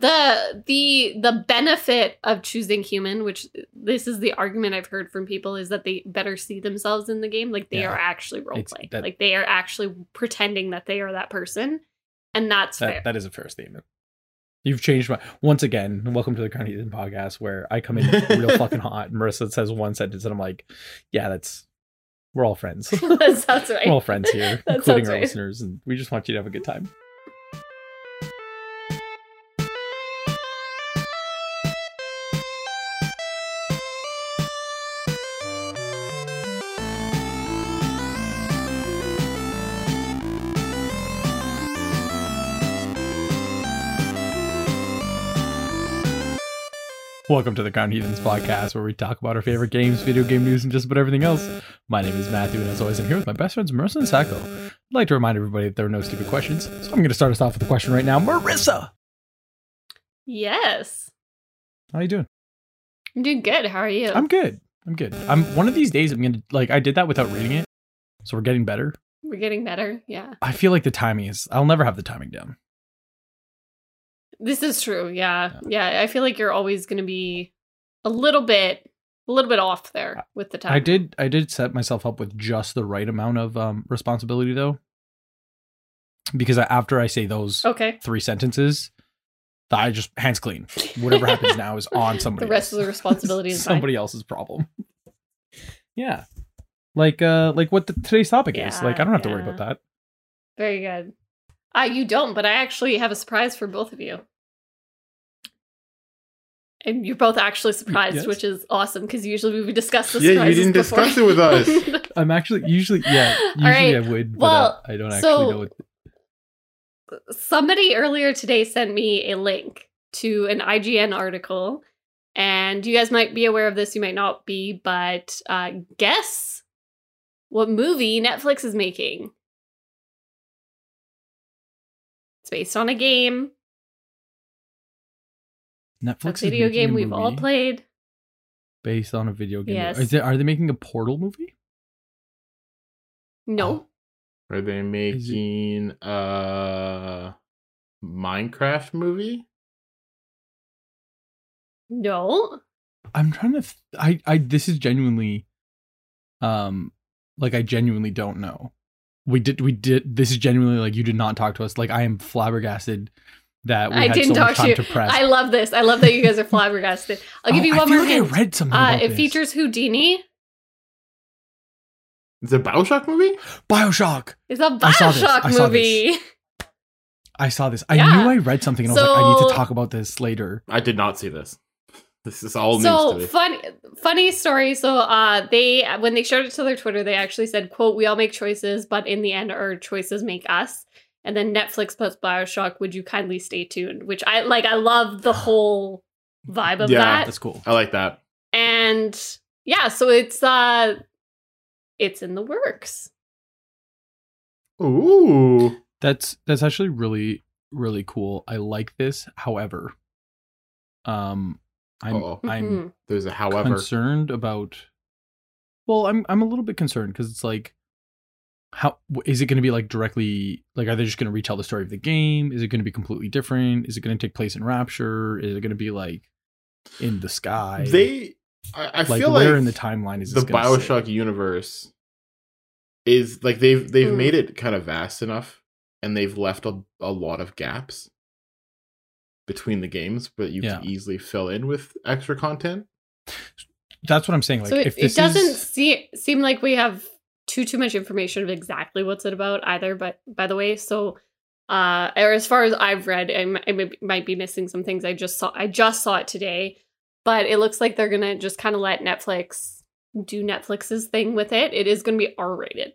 the the the benefit of choosing human which this is the argument i've heard from people is that they better see themselves in the game like they Yeah. are actually role It's- playing that- like they are actually pretending that they are that person and that's fair That, that is a fair statement. You've changed my once again. Welcome to the Crowned Heathens podcast, where I come in real fucking hot. Marissa says one sentence, and I'm like, "Yeah, that's we're all friends. that sounds right we're all friends here, That including our right. listeners, and we just want you to have a good time." Welcome to the Crowned Heathens podcast, where we talk about our favorite games, video game news, and just about everything else. My name is Matthew, and as always, I'm here with my best friends Marissa and Sacco. I'd like to remind everybody that there are no stupid questions, so I'm going to start us off with a question right now. Marissa, yes how are you doing? i'm doing good how are you I'm good. I'm good. I'm one of these days. I'm gonna like I did that without reading it, so we're getting better. we're getting better yeah I feel like the timing is. I'll never have the timing down. This is true yeah yeah i feel like you're always going to be a little bit a little bit off there with the time I did. I did set myself up with just the right amount of um, responsibility though, because I, after I say those okay three sentences, I just hands clean. Whatever happens now is on somebody. the rest else. of the responsibility is mine. somebody else's problem. Yeah, like uh, like what the, today's topic is. Like I don't have to worry about that. Very good. Uh, you don't, but I actually have a surprise for both of you. And you're both actually surprised, Yes. which is awesome because usually we discuss the Yeah, you didn't before. discuss it with us. I'm actually usually yeah. Usually right. I would, but Well, uh, I don't actually so- know. What, Somebody earlier today sent me a link to an IGN article, and you guys might be aware of this, you might not be, but uh, guess what movie Netflix is making? It's based on a game, Netflix a video making game a we've all played. based on a video game. Yes. Is there, are they making a Portal movie? No. Are they Is it- making a Minecraft movie? No. I'm trying to. Th- I I this is genuinely, um, like I genuinely don't know. We did we did this is genuinely like you did not talk to us. Like I am flabbergasted that we I had didn't so talk much to you. to press. I love this. I love that you guys are flabbergasted. I'll give Oh, you I one feel more like hint. I read something Uh, about it this. features Houdini. Is it a Bioshock movie? Bioshock. It's a I saw this. Bioshock I saw movie. I saw this. I Yeah. knew I read something and I was like, I need to talk about this later. I did not see this. This is all so news to me. funny funny story so uh they when they shared it to their twitter they actually said quote we all make choices but in the end our choices make us and then netflix plus bioshock would you kindly stay tuned which i like i love the whole vibe of Yeah, that Yeah, That's cool. I like that. and yeah so it's uh it's in the works Ooh. That's that's actually really really cool. I like this. However, um, I'm Uh-oh. I'm Mhm. There's a however. concerned about. Well, I'm I'm a little bit concerned because it's like, how w- is it going to be like directly? Like, are they just going to retell the story of the game? Is it going to be completely different? Is it going to take place in Rapture? Is it going to be like in the sky? They, I, I like feel where like in the timeline is the this gonna sit? Bioshock universe is like they've they've Mm. made it kind of vast enough, and they've left a, a lot of gaps between the games, but you Yeah. can easily fill in with extra content. That's what I'm saying. Like, so it, if it this doesn't is, see, seem like we have too too much information of exactly what's it about either but by the way so uh or as far as i've read I, m- I might be missing some things i just saw i just saw it today but it looks like they're gonna just kind of let netflix do netflix's thing with it it is gonna be r-rated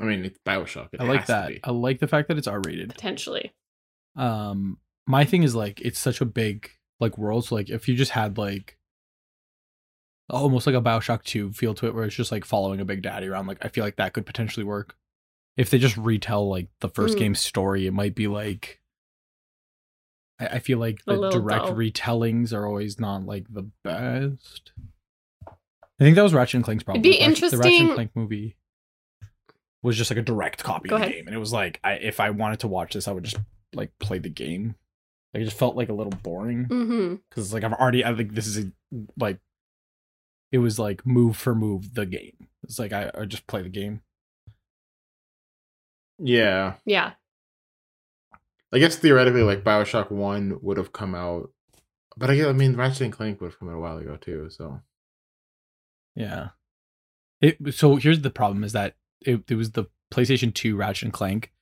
I mean, it's Bioshock. It I like that. I like the fact that it's R rated. potentially um my thing is like it's such a big like world so like if you just had like almost like a bioshock 2 feel to it where it's just like following a big daddy around like i feel like that could potentially work if they just retell like the first Mm. game's story it might be like I, I feel like A the direct dull. retellings are always not like the best i think that was ratchet and clank's problem It'd be Ratchet- the ratchet and clank movie was just like a direct copy Go of the ahead. game and it was like I, if i wanted to watch this i would just like play the game Like it just felt like a little boring Mm-hmm. because it's like I've already I think this is a, like it was like move for move the game. It's like I, I just play the game. Yeah. Yeah. I guess theoretically, like Bioshock One would have come out, but I guess I mean Ratchet and Clank would have come out a while ago too. So Yeah. It so here's the problem is that it, it was the PlayStation 2 Ratchet and Clank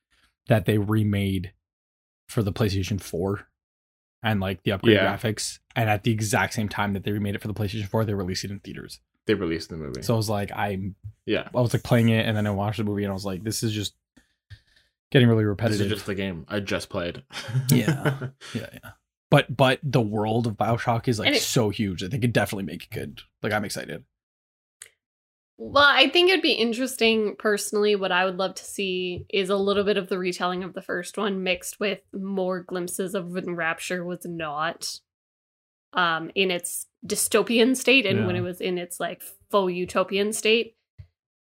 that they remade for the PlayStation 4 and like the upgrade Yeah. graphics and at the exact same time that they remade it for the PlayStation 4 they released it in theaters. they released the movie. So I was like I'm yeah, I was like playing it and then I watched the movie and I was like this is just getting really this repetitive. is just the game I just played. Yeah. yeah, yeah. But but the world of BioShock is like it- so huge that they could definitely make it good. Like I'm excited. Well, I think it'd be interesting personally. What I would love to see is a little bit of the retelling of the first one mixed with more glimpses of when Rapture was not um in its dystopian state and when it was in its like faux utopian state.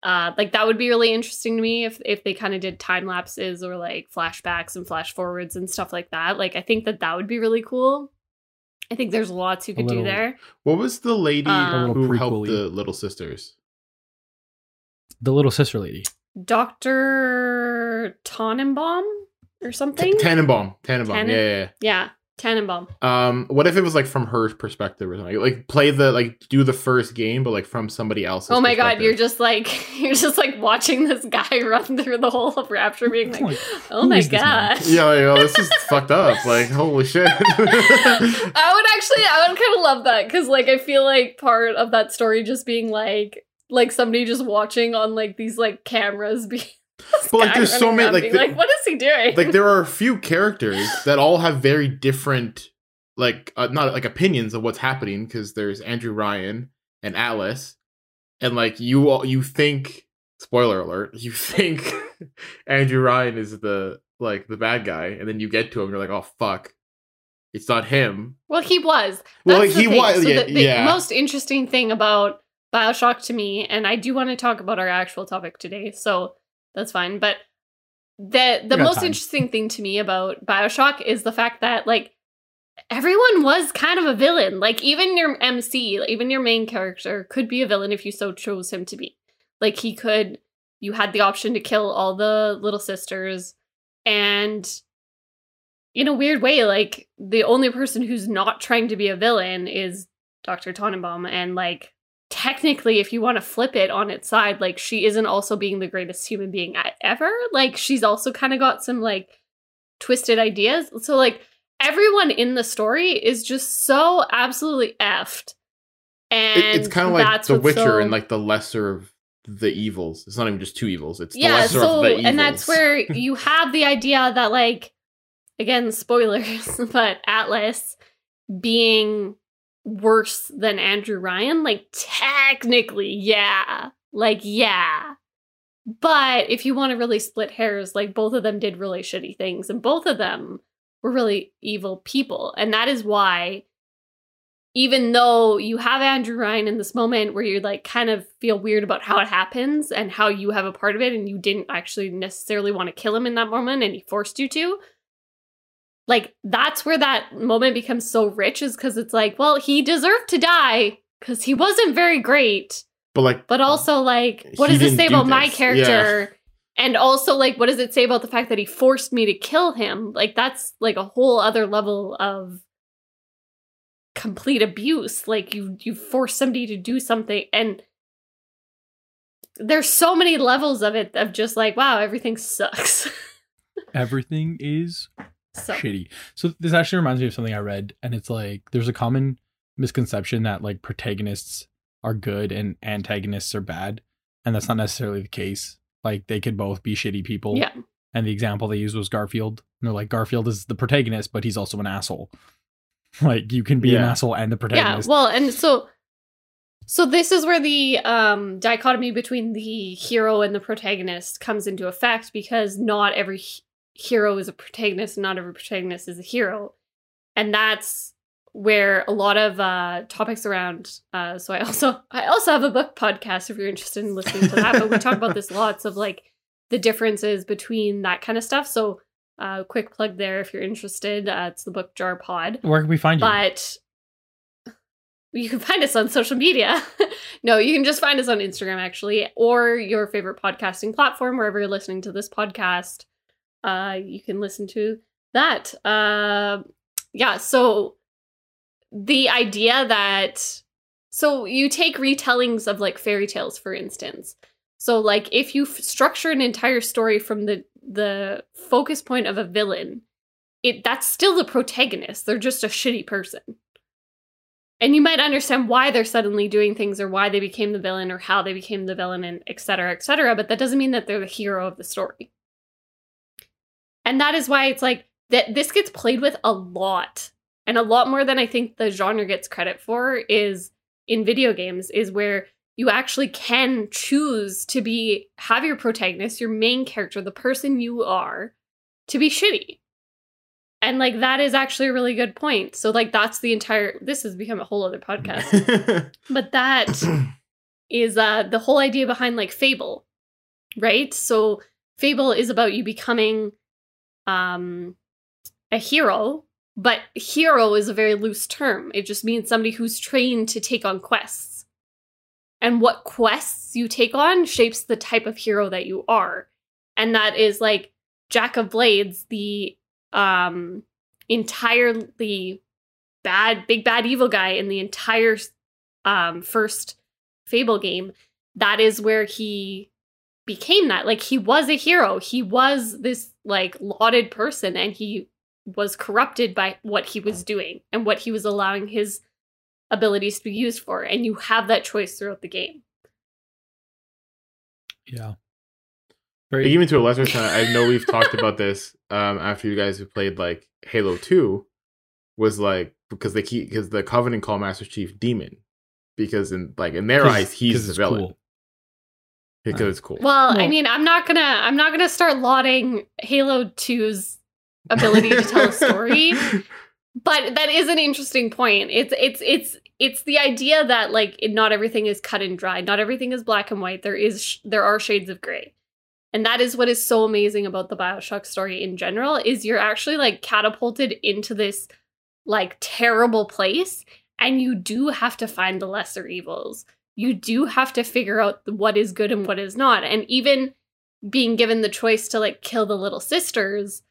Uh like that would be really interesting to me if if they kind of did time lapses or like flashbacks and flash forwards and stuff like that. Like I think that that would be really cool. I think there's lots you could little- do there. what was the lady Um, who helped the little sisters? The little sister lady. Dr. Tannenbaum or something? T- Tannenbaum. Tannenbaum. Tannen- Yeah, yeah, Yeah, Tannenbaum. Um, what if it was like from her perspective or something? Like play the like do the first game, but like from somebody else's. Oh my god, you're just like you're just like watching this guy run through the whole of Rapture, being like, Like, "Oh my gosh." Yeah, like, oh, this is fucked up. Like, holy shit. I would actually, I would kind of love that because, like, I feel like part of that story just being like, like somebody just watching on like these like cameras, be But, like, there's so many, like, the- like, what is he doing? like there are a few characters that all have very different like uh, not like opinions of what's happening because there's Andrew Ryan and Atlas and like you all you think spoiler alert you think Andrew Ryan is the like the bad guy and then you get to him you're like oh fuck it's not him Well, he was. Well, That's the he thing. was- So yeah, the, the yeah. most interesting thing about Bioshock to me, and I do want to talk about our actual topic today, so that's fine. But the the most time. interesting thing to me about Bioshock is the fact that like everyone was kind of a villain. Like even your MC, even your main character, could be a villain if you so chose him to be. Like he could. You had the option to kill all the little sisters, and in a weird way, like the only person who's not trying to be a villain is Dr. Tannenbaum. And like technically, if you want to flip it on its side, like she isn't also being the greatest human being ever. Like she's also kind of got some like twisted ideas. So like everyone in the story is just so absolutely effed. And It- it's kind of like The Witcher so- and like the lesser of the evils it's not even just two evils it's the yeah lesser so of the evils and that's where you have the idea that like again spoilers but atlas being worse than andrew ryan? Like technically yeah. Like yeah. But if you want to really split hairs like both of them did really shitty things and both of them were really evil people. And that is why even though you have Andrew Ryan in this moment where you like kind of feel weird about how it happens and how you have a part of it and you didn't actually necessarily want to kill him in that moment and he forced you to like that's where that moment becomes so rich is because it's like well he deserved to die because he wasn't very great. But like but also like what does it say do about my this. character? And also like what does it say about the fact that he forced me to kill him? Like that's like a whole other level of complete abuse. Like you you force somebody to do something and there's so many levels of it of just like wow everything sucks. Everything is so shitty. So this actually reminds me of something I read, and it's like there's a common misconception that like protagonists are good and antagonists are bad, and that's not necessarily the case. Like they could both be shitty people. yeah And the example they used was Garfield. And they're like Garfield is the protagonist, but he's also an asshole. Like you can be an asshole and the protagonist. yeah protagonist. well and so so this is where the um dichotomy between the hero and the protagonist comes into effect because not every h- hero is a protagonist and not every protagonist is a hero and that's where a lot of uh topics around uh so i also i also have a book podcast if you're interested in listening to that but we talk about this lots of like the differences between that kind of stuff so Uh, quick plug there if you're interested. Uh, it's the Book Jar Pod. Where can we find you? But you can find us on social media. no, you can just find us on Instagram actually, or your favorite podcasting platform, wherever you're listening to this podcast. Uh, you can listen to that. Uh, yeah. So the idea that so you take retellings of like fairy tales, for instance. So like if you f- structure an entire story from the the focus point of a villain, it that's still the protagonist. They're just a shitty person. And you might understand why they're suddenly doing things or why they became the villain or how they became the villain and et cetera, et cetera, but that doesn't mean that they're the hero of the story. And that is why it's like that this gets played with a lot. And a lot more than I think the genre gets credit for is in video games, is where you actually can choose to be have your protagonist, your main character, the person you are, to be shitty. And like that is actually a really good point. So like that's the entire this has become a whole other podcast. but that is uh the whole idea behind like Fable. Right? So Fable is about you becoming um a hero, but hero is a very loose term. It just means somebody who's trained to take on quests. And what quests you take on shapes the type of hero that you are. And that is like Jack of Blades, the um entirely bad big bad evil guy in the entire um first fable game that is where he became that like he was a hero he was this like lauded person and he was corrupted by what he was doing and what he was allowing his abilities to be used for and you have that choice throughout the game yeah. Like, Very even to a lesser extent, I know we've talked about this um, after you guys have played like Halo Two, was like because they keep because the Covenant call Master Chief demon because in like in their eyes he's the villain cool. Because it's cool. well i mean i'm not gonna i'm not gonna start lauding halo 2's ability to tell a story but that is an interesting point. It's it's it's it's the idea that like it- not everything is cut and dry not everything is black and white. There is sh- there are shades of gray. And that is what is so amazing about the bioshock story in general is you're actually like catapulted into this like terrible place and you do have to find the lesser evils you do have to figure out what is good and what is not and even being given the choice to like kill the little sisters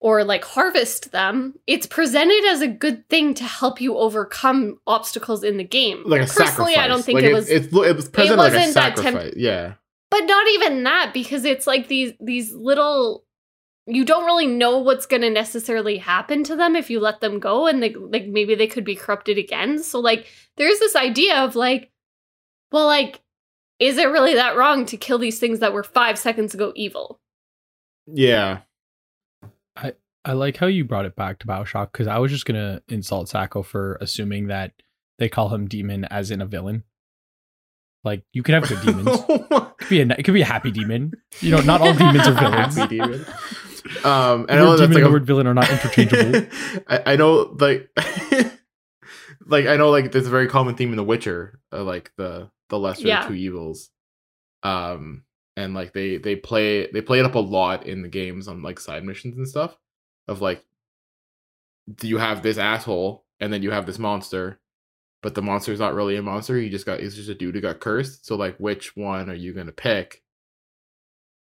or like harvest them, it's presented as a good thing to help you overcome obstacles in the game. like a Personally, sacrifice. I don't think Like, it it's- was, It's, it was presented like a wasn't that temp- sacrifice. yeah. but not even that because it's like these these little. You don't really know what's going to necessarily happen to them if you let them go, and they, like maybe they could be corrupted again. So like, there's this idea of like, well, like, is it really that wrong to kill these things that were five seconds ago evil? Yeah. I i like how you brought it back to Bioshock because I was just gonna insult Sacco for assuming that they call him demon as in a villain. Like you could have good demons. it could be a it could be a happy demon. You know, not all demons are villains. Happy demon. Um, The and I know that's like and a- word villain are not interchangeable. I, I know, like, like I know, like there's a very common theme in The Witcher, uh, like the the lesser Yeah. of two evils, um, and like they they play they play it up a lot in the games on like side missions and stuff of like do you have this asshole and then you have this monster, but the monster's not really a monster. He just got he's just a dude who got cursed. So like, which one are you gonna pick?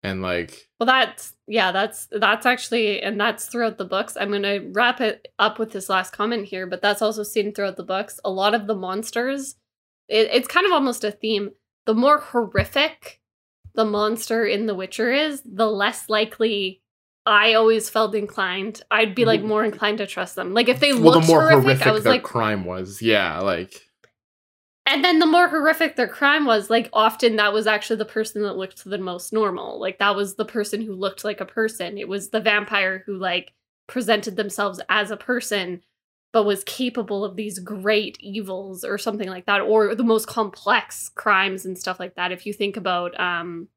And like, Well, that's yeah, that's that's actually, and that's throughout the books. I'm gonna wrap it up with this last comment here, but that's also seen throughout the books. A lot of the monsters, it, it's kind of almost a theme. The more horrific the monster in The Witcher is, the less likely I always felt inclined. I'd be like mm-hmm. more inclined to trust them. Like if they well, looked the more horrific, horrific I was the like, crime was, yeah, like and then the more horrific their crime was, like often that was actually the person that looked the most normal. Like that was the person who looked like a person. It was the vampire who like presented themselves as a person but was capable of these great evils or something like that or the most complex crimes and stuff like that. If you think about um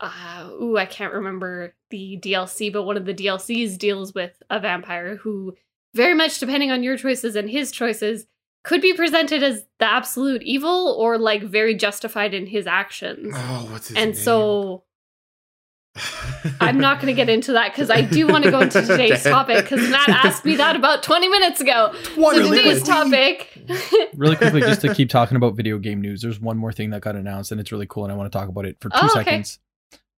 uh ooh, I can't remember the DLC, but one of the DLCs deals with a vampire who very much depending on your choices and his choices could be presented as the absolute evil or like very justified in his actions. oh, what's his and name? so I'm not going to get into that because I do want to go into today's topic because Matt asked me that about 20 minutes ago. 20 so today's minutes. topic. really quickly, just to keep talking about video game news, there's one more thing that got announced, and it's really cool, and I want to talk about it for two Oh, okay. seconds.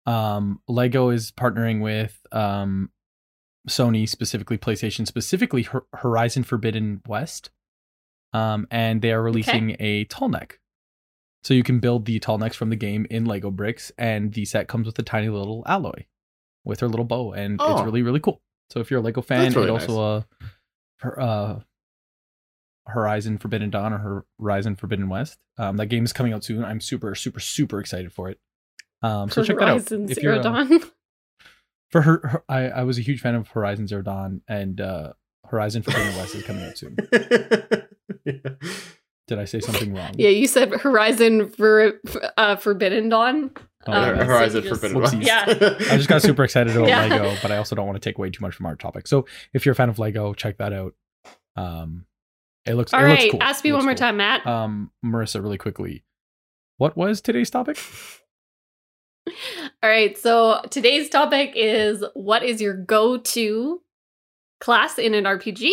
Um, Lego is partnering with um, Sony, specifically PlayStation, specifically Hor- Horizon Forbidden West, um, and they are releasing a tall neck. So you can build the tall necks from the game in Lego bricks, and the set comes with a tiny little Aloy with her little bow, and it's Oh. really really cool. So if you're a Lego fan, really and also uh, her, uh, Horizon Forbidden Dawn or Horizon Forbidden West. Um, that game is coming out soon. I'm super, super, super excited for it. Um, so check that out. Horizon If Zero you're, uh, Dawn. For her, her- I, I was a huge fan of Horizon Zero Dawn, and uh, Horizon Forbidden West is coming out soon. Did I say something wrong? Yeah, you said Horizon for uh, Forbidden Dawn. Oh, Um, yeah. Horizon you just- Forbidden Whoopsies. West. Yeah. I just got super excited about Yeah. Lego, but I also don't want to take away too much from our topic. So if you're a fan of Lego, check that out. Um, it looks. All it looks cool. ask me one more cool. time, Matt. Um, Marissa, really quickly, what was today's topic? All right, so today's topic is what is your go to class in an RPG?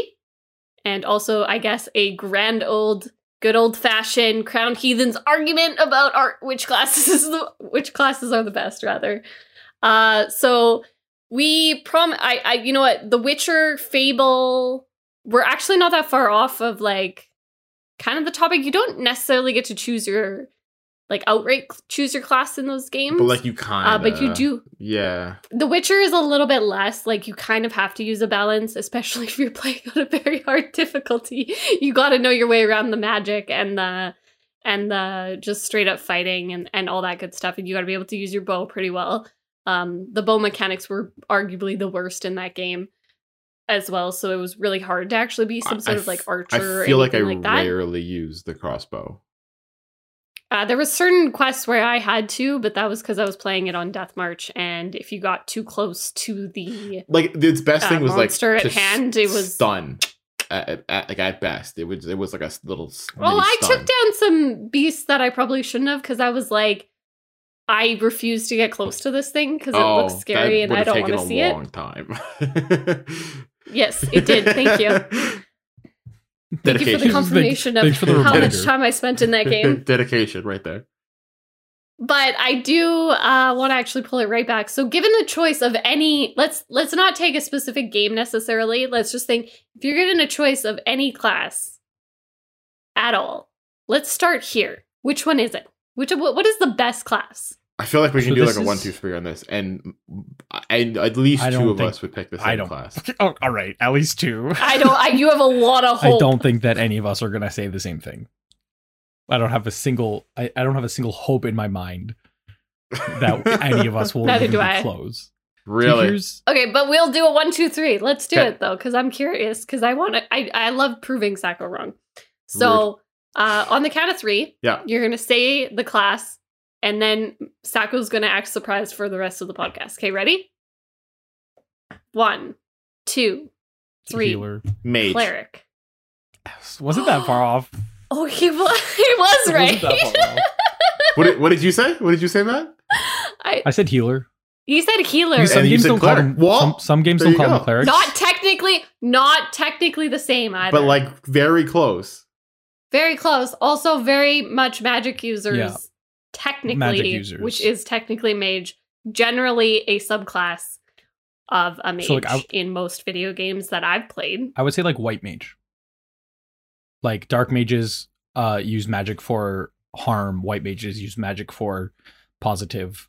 And also, I guess, a grand old, good old fashioned Crowned Heathens argument about art, which classes is the which classes are the best, rather. Uh, so we prom I, I you know what the Witcher Fable we're actually not that far off of like kind of the topic. You don't necessarily get to choose your like outright choose your class in those games. but like you kind uh, but you do Yeah. the Witcher is a little bit less. Like you kind of have to use a balance, especially if you're playing on a very hard difficulty. You got to know your way around the magic and the and the just straight up fighting and and all that good stuff. And you got to be able to use your bow pretty well. Um, the bow mechanics were arguably the worst in that game as well, so it was really hard to actually be some sort I of like archer. I feel like I like rarely use the crossbow. Uh, there was certain quests where I had to, but that was because I was playing it on Death March, and if you got too close to the Like its best Uh, thing was like monster at to hand, it was- stun. At, at- at- like at best, it was it was like a little. Well, I stun. took down some beasts that I probably shouldn't have because I was like, I refuse to get close to this thing because it Oh, looks scary and I don't want to see it. long time. Yes, it did. Thank you. Thank you for the confirmation Thanks of for the how much time I spent in that game. Dedication, right there. but I do uh, want to actually pull it right back. So, given the choice of any, let's let's not take a specific game necessarily. Let's just think if you're given a choice of any class at all, let's start here. Which one is it? Which what what is the best class? I feel like we can So do like a is- one, two, three on this, and and at least two of think- us would pick the I same don't. class. Oh, all right, at least two. I don't. I, you have a lot of I don't think that any of us are gonna say the same thing. I don't have a single. I, I don't have a single hope in my mind that any of us will Neither do I. close. Really? here's- Okay, but we'll do a one, two, three. Let's do Okay. it though, because I'm curious. Because I want to. I I love proving Sacco wrong. So uh, on the count of three, Yeah. you're gonna say the class, and then Sacco's gonna act surprised for the rest of the podcast. Okay, ready? One, two, three. healer. Mage. Cleric. Wasn't that far off? Oh, he was. He was right. wasn't that far off. What did, what did you say? What did you say, Matt? I, I said healer. you said healer. Some And you games said don't call cleric. them. Well, some, some games don't call them go. clerics. not technically, not technically the same either. But like very close. Very close. Also, very much magic users. Yeah. Technically, Magic users. which is technically mage, generally a subclass of a mage So, like, I- in most video games that I've played. I would say like white mage. Like dark mages uh use magic for harm, white mages use magic for positive.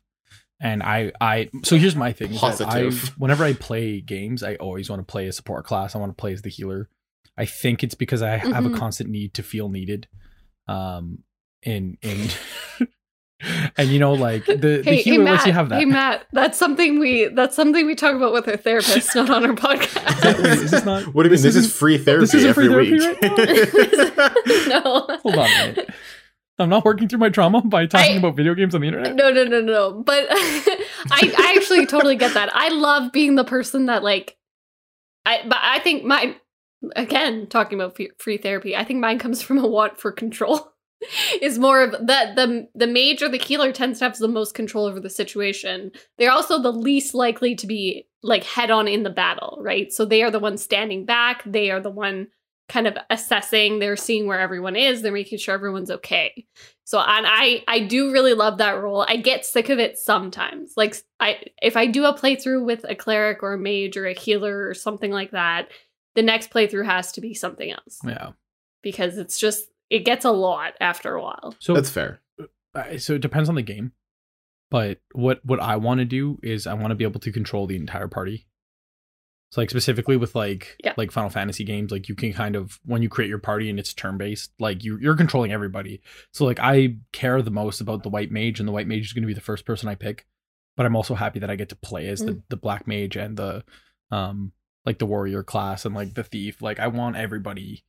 And I I so here's my thing. is I, Positive. whenever I play games, I always want to play a support class. I want to play as the healer. I think it's because I have Mhm. a constant need to feel needed. Um in in and you know like the, the Hey, hey Matt. lets you have that. Hey Matt, that's something we that's something we talk about with our therapist, not on our Is, wait, podcast. is this not What do you mean? This, is free therapy this isn't free every therapy week. no. Hold on a minute. I'm not working through my trauma by talking I- about video games on the internet. No, no, no, no. But I, I actually totally get that. I love being the person that like, I, but I think mine, again, talking about free therapy, I think mine comes from a want for control. is more of the the the mage or the healer tends to have the most control over the situation. They're also the least likely to be like head on in the battle, right? So they are the ones standing back. They are the one kind of assessing. They're seeing where everyone is. They're making sure everyone's okay. So and I I do really love that role. I get sick of it sometimes. Like I if I do a playthrough with a cleric or a mage or a healer or something like that, the next playthrough has to be something else Yeah. because it's just it gets a lot after a while. So That's fair. so it depends on the game. But what what I want to do is I want to be able to control the entire party. So like specifically with like Yeah. like Final Fantasy games, like you can kind of when you create your party and it's turn based, like you you're controlling everybody. So like I care the most about the white mage, and the white mage is going to be the first person I pick. But I'm also happy that I get to play as the the black mage and the um like the warrior class and like the thief. Like I want everybody.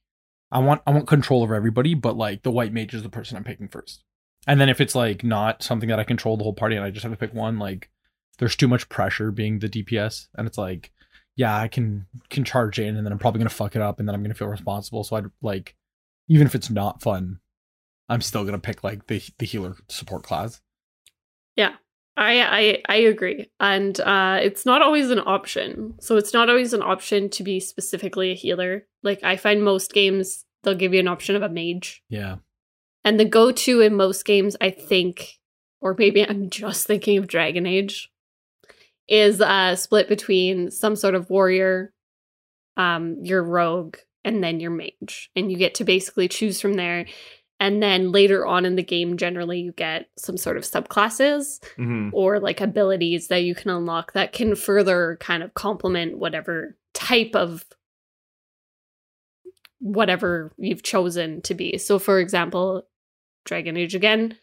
I want I want control over everybody, but like the white mage is the person I'm picking first. And then if it's like not something that I control the whole party and I just have to pick one, like there's too much pressure being the DPS, and it's like, yeah, I can can charge in, and then I'm probably gonna fuck it up, and then I'm gonna feel responsible. So I'd like, even if it's not fun, I'm still gonna pick like the the healer support class. I I I agree, and uh, it's not always an option. So it's not always an option to be specifically a healer. Like I find most games they'll give you an option of a mage, Yeah, and the go-to in most games, I think, or maybe I'm just thinking of Dragon Age, is uh, split between some sort of warrior, um, your rogue, and then your mage, and you get to basically choose from there. And then later on in the game, generally you get some sort of subclasses hmm or like abilities that you can unlock that can further kind of complement whatever type of whatever you've chosen to be. So, for example, Dragon Age again.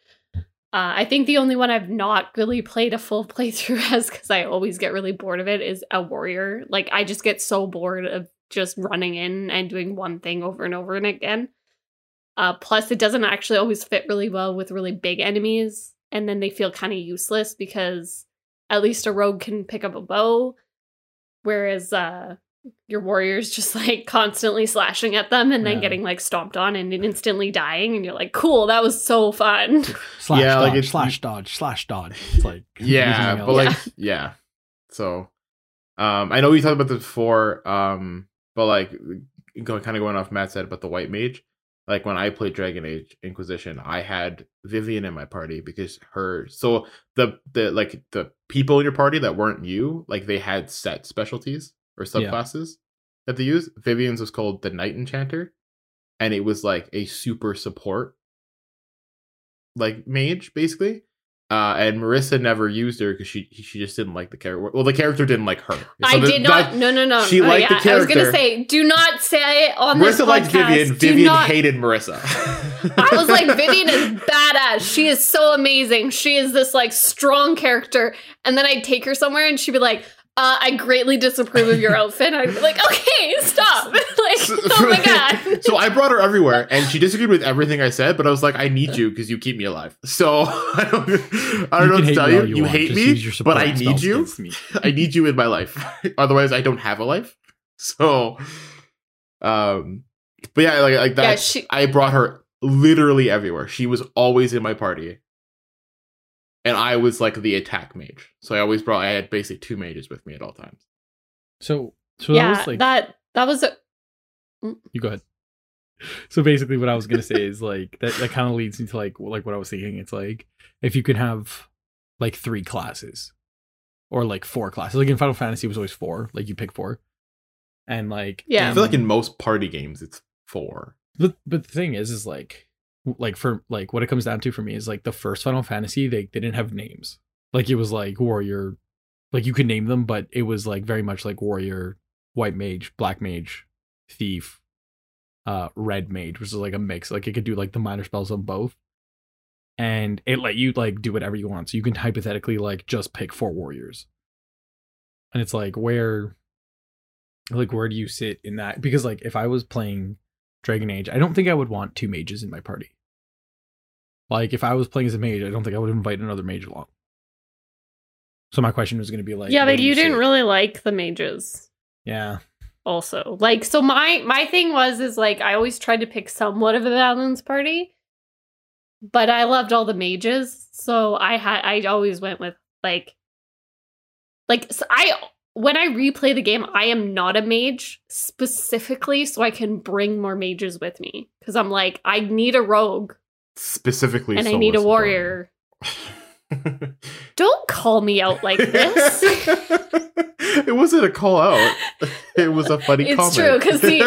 Uh, I think the only one I've not really played a full playthrough as because I always get really bored of it is a warrior. Like I just get so bored of just running in and doing one thing over and over and again. Uh, plus, it doesn't actually always fit really well with really big enemies, and then they feel kind of useless because at least a rogue can pick up a bow, whereas uh, your warrior's just like constantly slashing at them and then Yeah. getting like stomped on and instantly dying, and you're like, "Cool, that was so fun." slash Yeah, like dodge, it's- slash dodge, slash dodge. It's like Yeah, but else. like yeah. So um I know we talked about this before, um, but like going kind of going off Matt said about the white mage. Like when I played Dragon Age Inquisition, I had Vivienne in my party because her so the the like the people in your party that weren't you, like they had set specialties or Yeah. subclasses that they use. Vivienne's was called the Night Enchanter, and it was like a super support like mage basically. Uh, and Marissa never used her because she she just didn't like the character. Well, the character didn't like her. I So the- did not. no, no, no. she Oh, liked the yeah, I was gonna say, do not say it on this Marissa liked podcast. Vivienne. Vivienne not- hated Marissa. I was like, Vivienne is badass. She is so amazing. She is this like strong character. And then I'd take her somewhere and she'd be like, uh, I greatly disapprove of your outfit. I'm like, okay, stop. like, oh my god. so I brought her everywhere, and she disagreed with everything I said. But I was like, I need you because you keep me alive. So I don't, I don't You know can what to tell you. You, you want, hate just me, but I need you. me. I need you in my life. Otherwise, I don't have a life. So, um, but yeah, like like that. Yeah, she I brought her literally everywhere. She was always in my party. And I was like the attack mage. So I always brought I had basically two mages with me at all times. So so yeah, that was like that that was a, mm. you go ahead. So basically, what I was gonna say is like that. That kind of leads into like like what I was thinking. It's like if you could have like three classes or like four classes. Like in Final Fantasy, it was always four. Like you pick four, and like Yeah. I feel like in most party games it's four. But but the thing is, is like like for like what it comes down to for me is like the first Final Fantasy they they didn't have names. Like it was like warrior, like you could name them, but it was like very much like warrior, white mage, black mage, thief, uh, red mage, which is like a mix. Like it could do like the minor spells on both, and it let you like do whatever you want. So you can hypothetically like just pick four warriors, and it's like where, like where do you sit in that? Because like if I was playing Dragon Age, I don't think I would want two mages in my party. Like if I was playing as a mage, I don't think I would invite another mage along. So my question was going to be like, yeah, but do you didn't really like the mages. Yeah, also like so my my thing was is like i always tried to pick somewhat of a balanced party but I loved all the mages, so I had I always went with like like so I when I replay the game, I am not a mage specifically so I can bring more mages with me cuz I'm like I need a rogue Specifically, and I need a warrior. Don't call me out like this. it wasn't a call out. It was a funny It's comment. true, 'cause the-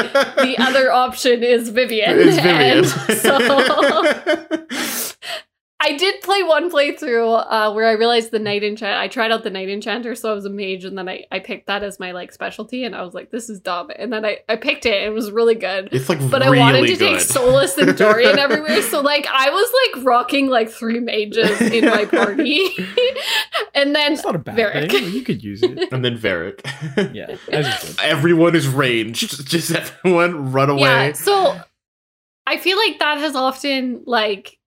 the other option is Vivienne. It's Vivienne. and so I did play one playthrough uh, where I realized the night enchant. I tried out the night enchanter, so I was a mage, and then I, I picked that as my like specialty, and I was like, this is dumb. And then I, I picked it, and it was really good. it's like But really I wanted to good. take Solas and Dorian everywhere, so like I was like rocking like three mages in my party, and then It's not a bad Varric. thing. You could use it. and then Varric. Yeah, as you should. Everyone is ranged. Just everyone run away. Yeah, so I feel like that has often like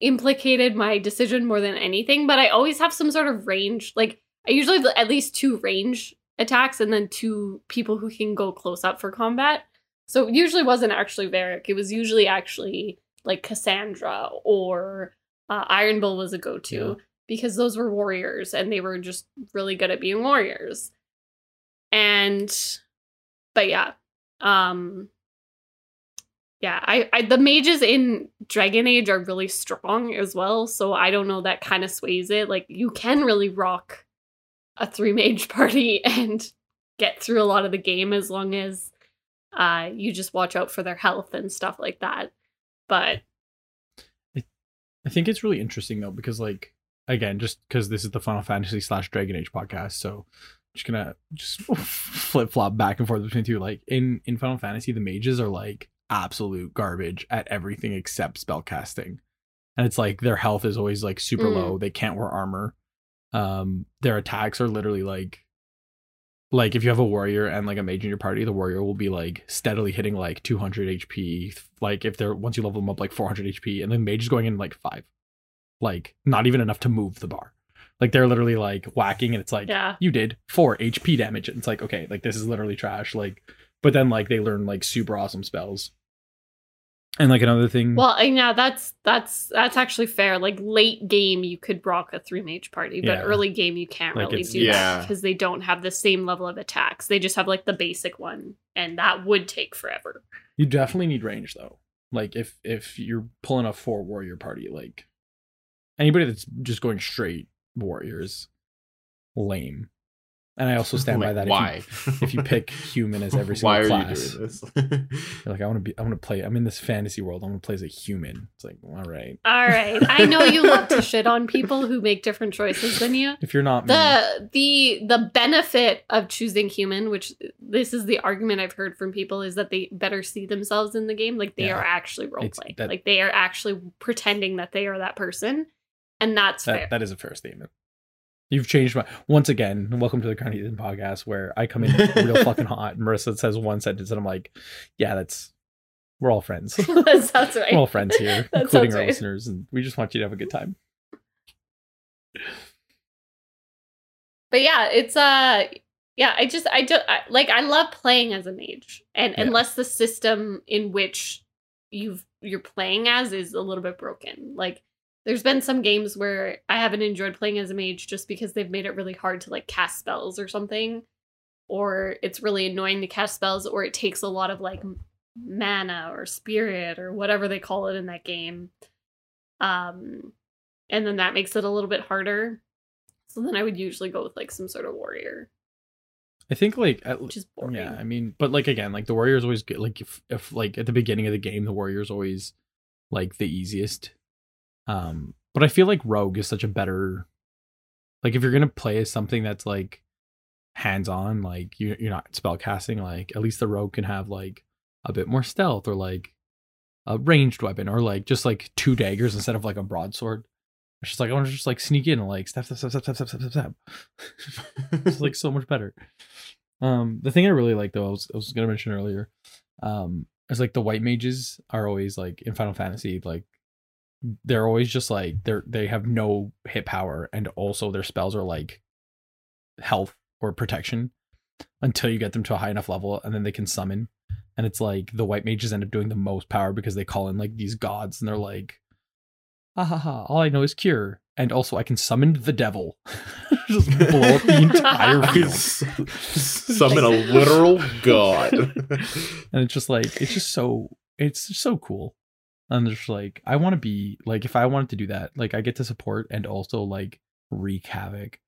implicated my decision more than anything, but I always have some sort of range. Like I usually have at least two range attacks and then two people who can go close up for combat. So it usually wasn't actually Varric. It was usually actually like Cassandra or uh, Iron Bull was a go-to Yeah. because those were warriors and they were just really good at being warriors. And but yeah, um yeah, I, I the mages in Dragon Age are really strong as well, so I don't know that kind of sways it. Like you can really rock a three mage party and get through a lot of the game as long as uh you just watch out for their health and stuff like that. But I think it's really interesting though because like again, just because this is the Final Fantasy slash Dragon Age podcast, so I'm just gonna just flip flop back and forth between two. Like in in Final Fantasy, the mages are like absolute garbage at everything except spell casting, and it's like their health is always like super Mm. low. They can't wear armor. Um, their attacks are literally like. Like if you have a warrior and like a mage in your party, the warrior will be like steadily hitting like 200 HP. Like if they're once you level them up like 400 HP, and the mage is going in like five like not even enough to move the bar. Like they're literally like whacking and it's like Yeah. you did 4 HP damage and it's like okay, like this is literally trash like but then like they learn like super awesome spells. And like another thing well, I- yeah, that's that's that's actually fair. Like late game, you could rock a three mage party, but Yeah. early game you can't Like, really do Yeah. that because they don't have the same level of attacks. They just have like the basic one, and that would take forever. you definitely need range though. Like if if you're pulling a four warrior party like anybody that's just going straight warriors lame. And I also stand by Like, that if you- Why? if you pick human as every single Why are class. you doing this? You're like, I want to be, I want to play. I'm in this fantasy world. I want to play as a human. It's like, all right. All right, I know you love to shit on people who make different choices than you. If you're not me, the the the benefit of choosing human which this is the argument i've heard from people is that they better see themselves in the game like they Yeah. are actually role It's- playing that- like they are actually pretending that they are that person and that's fair that, that is a fair statement. You've changed my. Once again, welcome to the Crowned Heathens podcast, where I come in real fucking hot. Marissa says one sentence, and I'm like, yeah, that's. We're all friends. that sounds right We're all friends here, That including our right. listeners, and we just want you to have a good time. but yeah it's uh yeah i just i just I, like i love playing as a mage and Yeah. unless the system in which you've you're playing as is a little bit broken like there's been some games where i haven't enjoyed playing as a mage just because they've made it really hard to like cast spells or something or it's really annoying to cast spells or it takes a lot of like mana or spirit or whatever they call it in that game um and then that makes it a little bit harder so then I would usually go with like some sort of warrior, I think like at, which is boring. Yeah, I mean, but like again, like the warrior's always good. Like if, if like at the beginning of the game, the warrior's always like the easiest. Um, but I feel like rogue is such a better. Like if you're gonna play as something that's like hands on, like you you're not spell casting, like at least the rogue can have like a bit more stealth or like a ranged weapon or like just like two daggers instead of like a broadsword. It's just like I want to just like sneak in and like stab, stab, stab, stab, stab, stab, stab, stab. it's like so much better. Um, the thing I really like though, I was, I was gonna mention earlier, um, is like the white mages are always like in Final Fantasy, like they're always just like they're they have no hit power, and also their spells are like health or protection until you get them to a high enough level, and then they can summon. And it's like the white mages end up doing the most power because they call in like these gods, and they're like ah, ha, ha, all I know is cure, and also I can summon the devil. Just blow up the entire field. summon a literal god. and it's just like it's just so it's just so cool and just like i want to be like if i wanted to do that like i get to support and also like wreak havoc.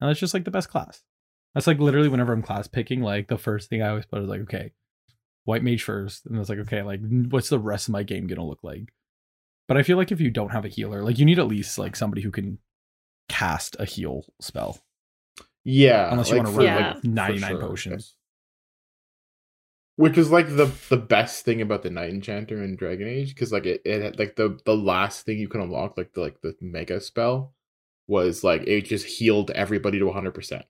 And that's just like the best class. That's like literally whenever i'm class picking like the first thing i always put is like okay white mage first and it's like okay like what's the rest of my game gonna look like? But i feel like if you don't have a healer like you need at least like somebody who can cast a heal spell. Yeah, Unless you like wanna for- run, like, like, for 99 potions. Which is like the the best thing about the Knight Enchanter in Dragon Age, because like it, it had, like the the last thing you can unlock, like the like the mega spell, was like it just healed everybody to 100 percent.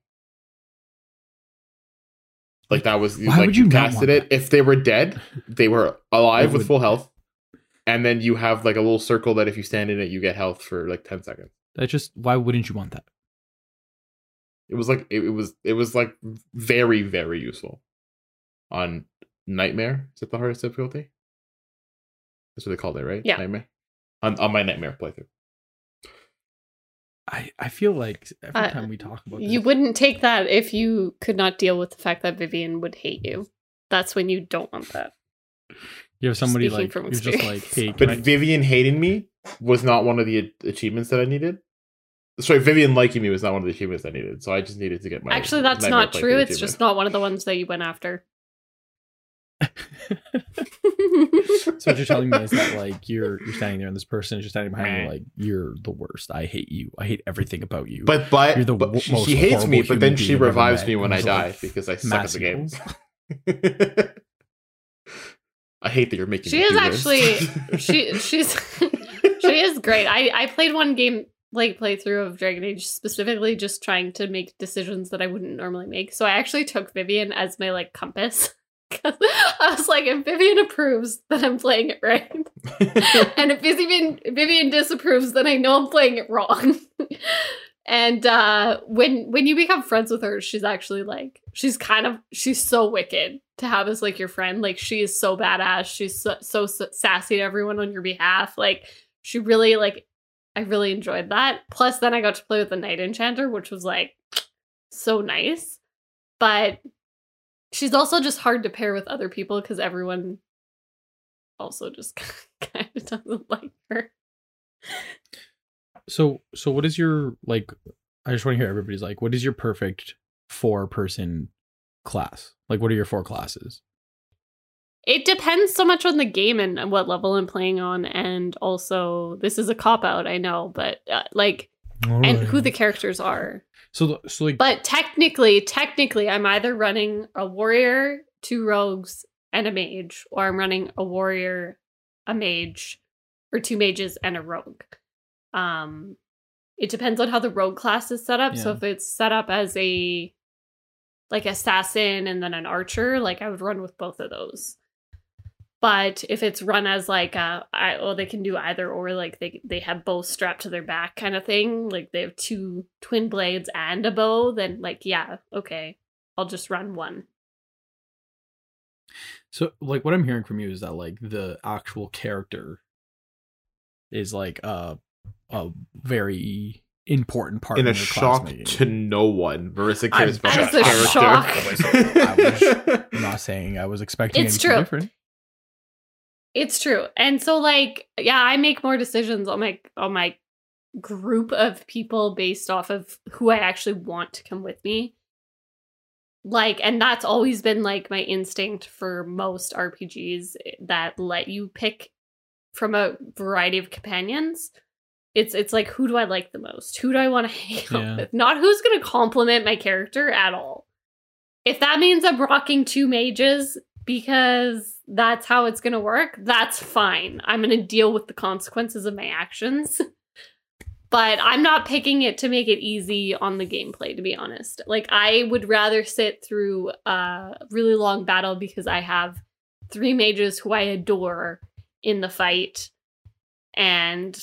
Like that was Why like would you not casted it. that? If they were dead, they were alive It with would- full health, and then you have like a little circle that if you stand in it, you get health for like 10 seconds. that just why wouldn't you want that It was like it, it was it was like very very useful on Nightmare. Is that the hardest difficulty? That's what they called it, right? Yeah. Nightmare. On on my Nightmare playthrough. i i feel like every Uh, time we talk about You wouldn't take that if you could not deal with the fact that Vivienne would hate you. That's when you don't want that. You have somebody Speaking like from you're just like, experience. hey, But I, Vivienne hating me was not one of the achievements that I needed. Sorry, Vivienne liking me was not one of the achievements I needed. So I just needed to get my. Actually, that's not true. playthrough It's just not one of the ones that you went after. So what you're telling me is that like you're you're standing there and this person is just standing behind you like you're the worst. I hate you. I hate everything about you. But but, You're the but w- she, most she hates me, but then she being I've ever revives me when I'm I just die like, because I suck at the game. I hate that you're making. She me is do this. actually she she's she is great. I I played one game like playthrough of Dragon Age specifically just trying to make decisions that I wouldn't normally make. So I actually took Vivienne as my like compass. I was like, if Vivienne approves, then I'm playing it right. and if Vivienne Vivienne disapproves, then I know I'm playing it wrong. and uh when when you become friends with her, she's actually like she's kind of she's so wicked to have as like your friend. Like she is so badass. She's so, so, so sassy to everyone on your behalf. Like she really like I really enjoyed that. Plus then I got to play with the Knight Enchanter, which was like so nice. But she's also just hard to pair with other people because everyone also just kind of doesn't like her. so so what is your like I just want to hear everybody's like, what is your perfect four person class? Like what are your four classes? It depends so much on the game and what level I'm playing on, and also this is a cop out, I know, but uh, like and who the characters are. so so like But technically, technically, I'm either running a warrior, two rogues, and a mage, or I'm running a warrior, a mage, or two mages and a rogue. Um, it depends on how the rogue class is set up. So if it's set up as a like assassin and then an archer, like I would run with both of those. But if it's run as like a, I, well, they can do either or, like they they have both strapped to their back kind of thing. Like they have two twin blades and a bow. Then like yeah, okay, I'll just run one. So, like, what I'm hearing from you is that like the actual character is like a a very important part in a of your shock class-making. to no one. Marissa I'm- cares about that a character. shock. I'm not saying I was expecting It's anything true. different. It's true. And so like yeah, I make more decisions on my on my group of people based off of who I actually want to come with me. Like and that's always been like my instinct for most RPGs eh, that let you pick from a variety of companions. It's it's like who do I like the most? Who do I want to hang Yeah. out with? Not who's going to complement my character at all. If that means I'm rocking two mages because that's how it's going to work, that's fine. I'm going to deal with the consequences of my actions. but I'm not picking it to make it easy on the gameplay, to be honest. Like, I would rather sit through a really long battle because I have three mages who I adore in the fight and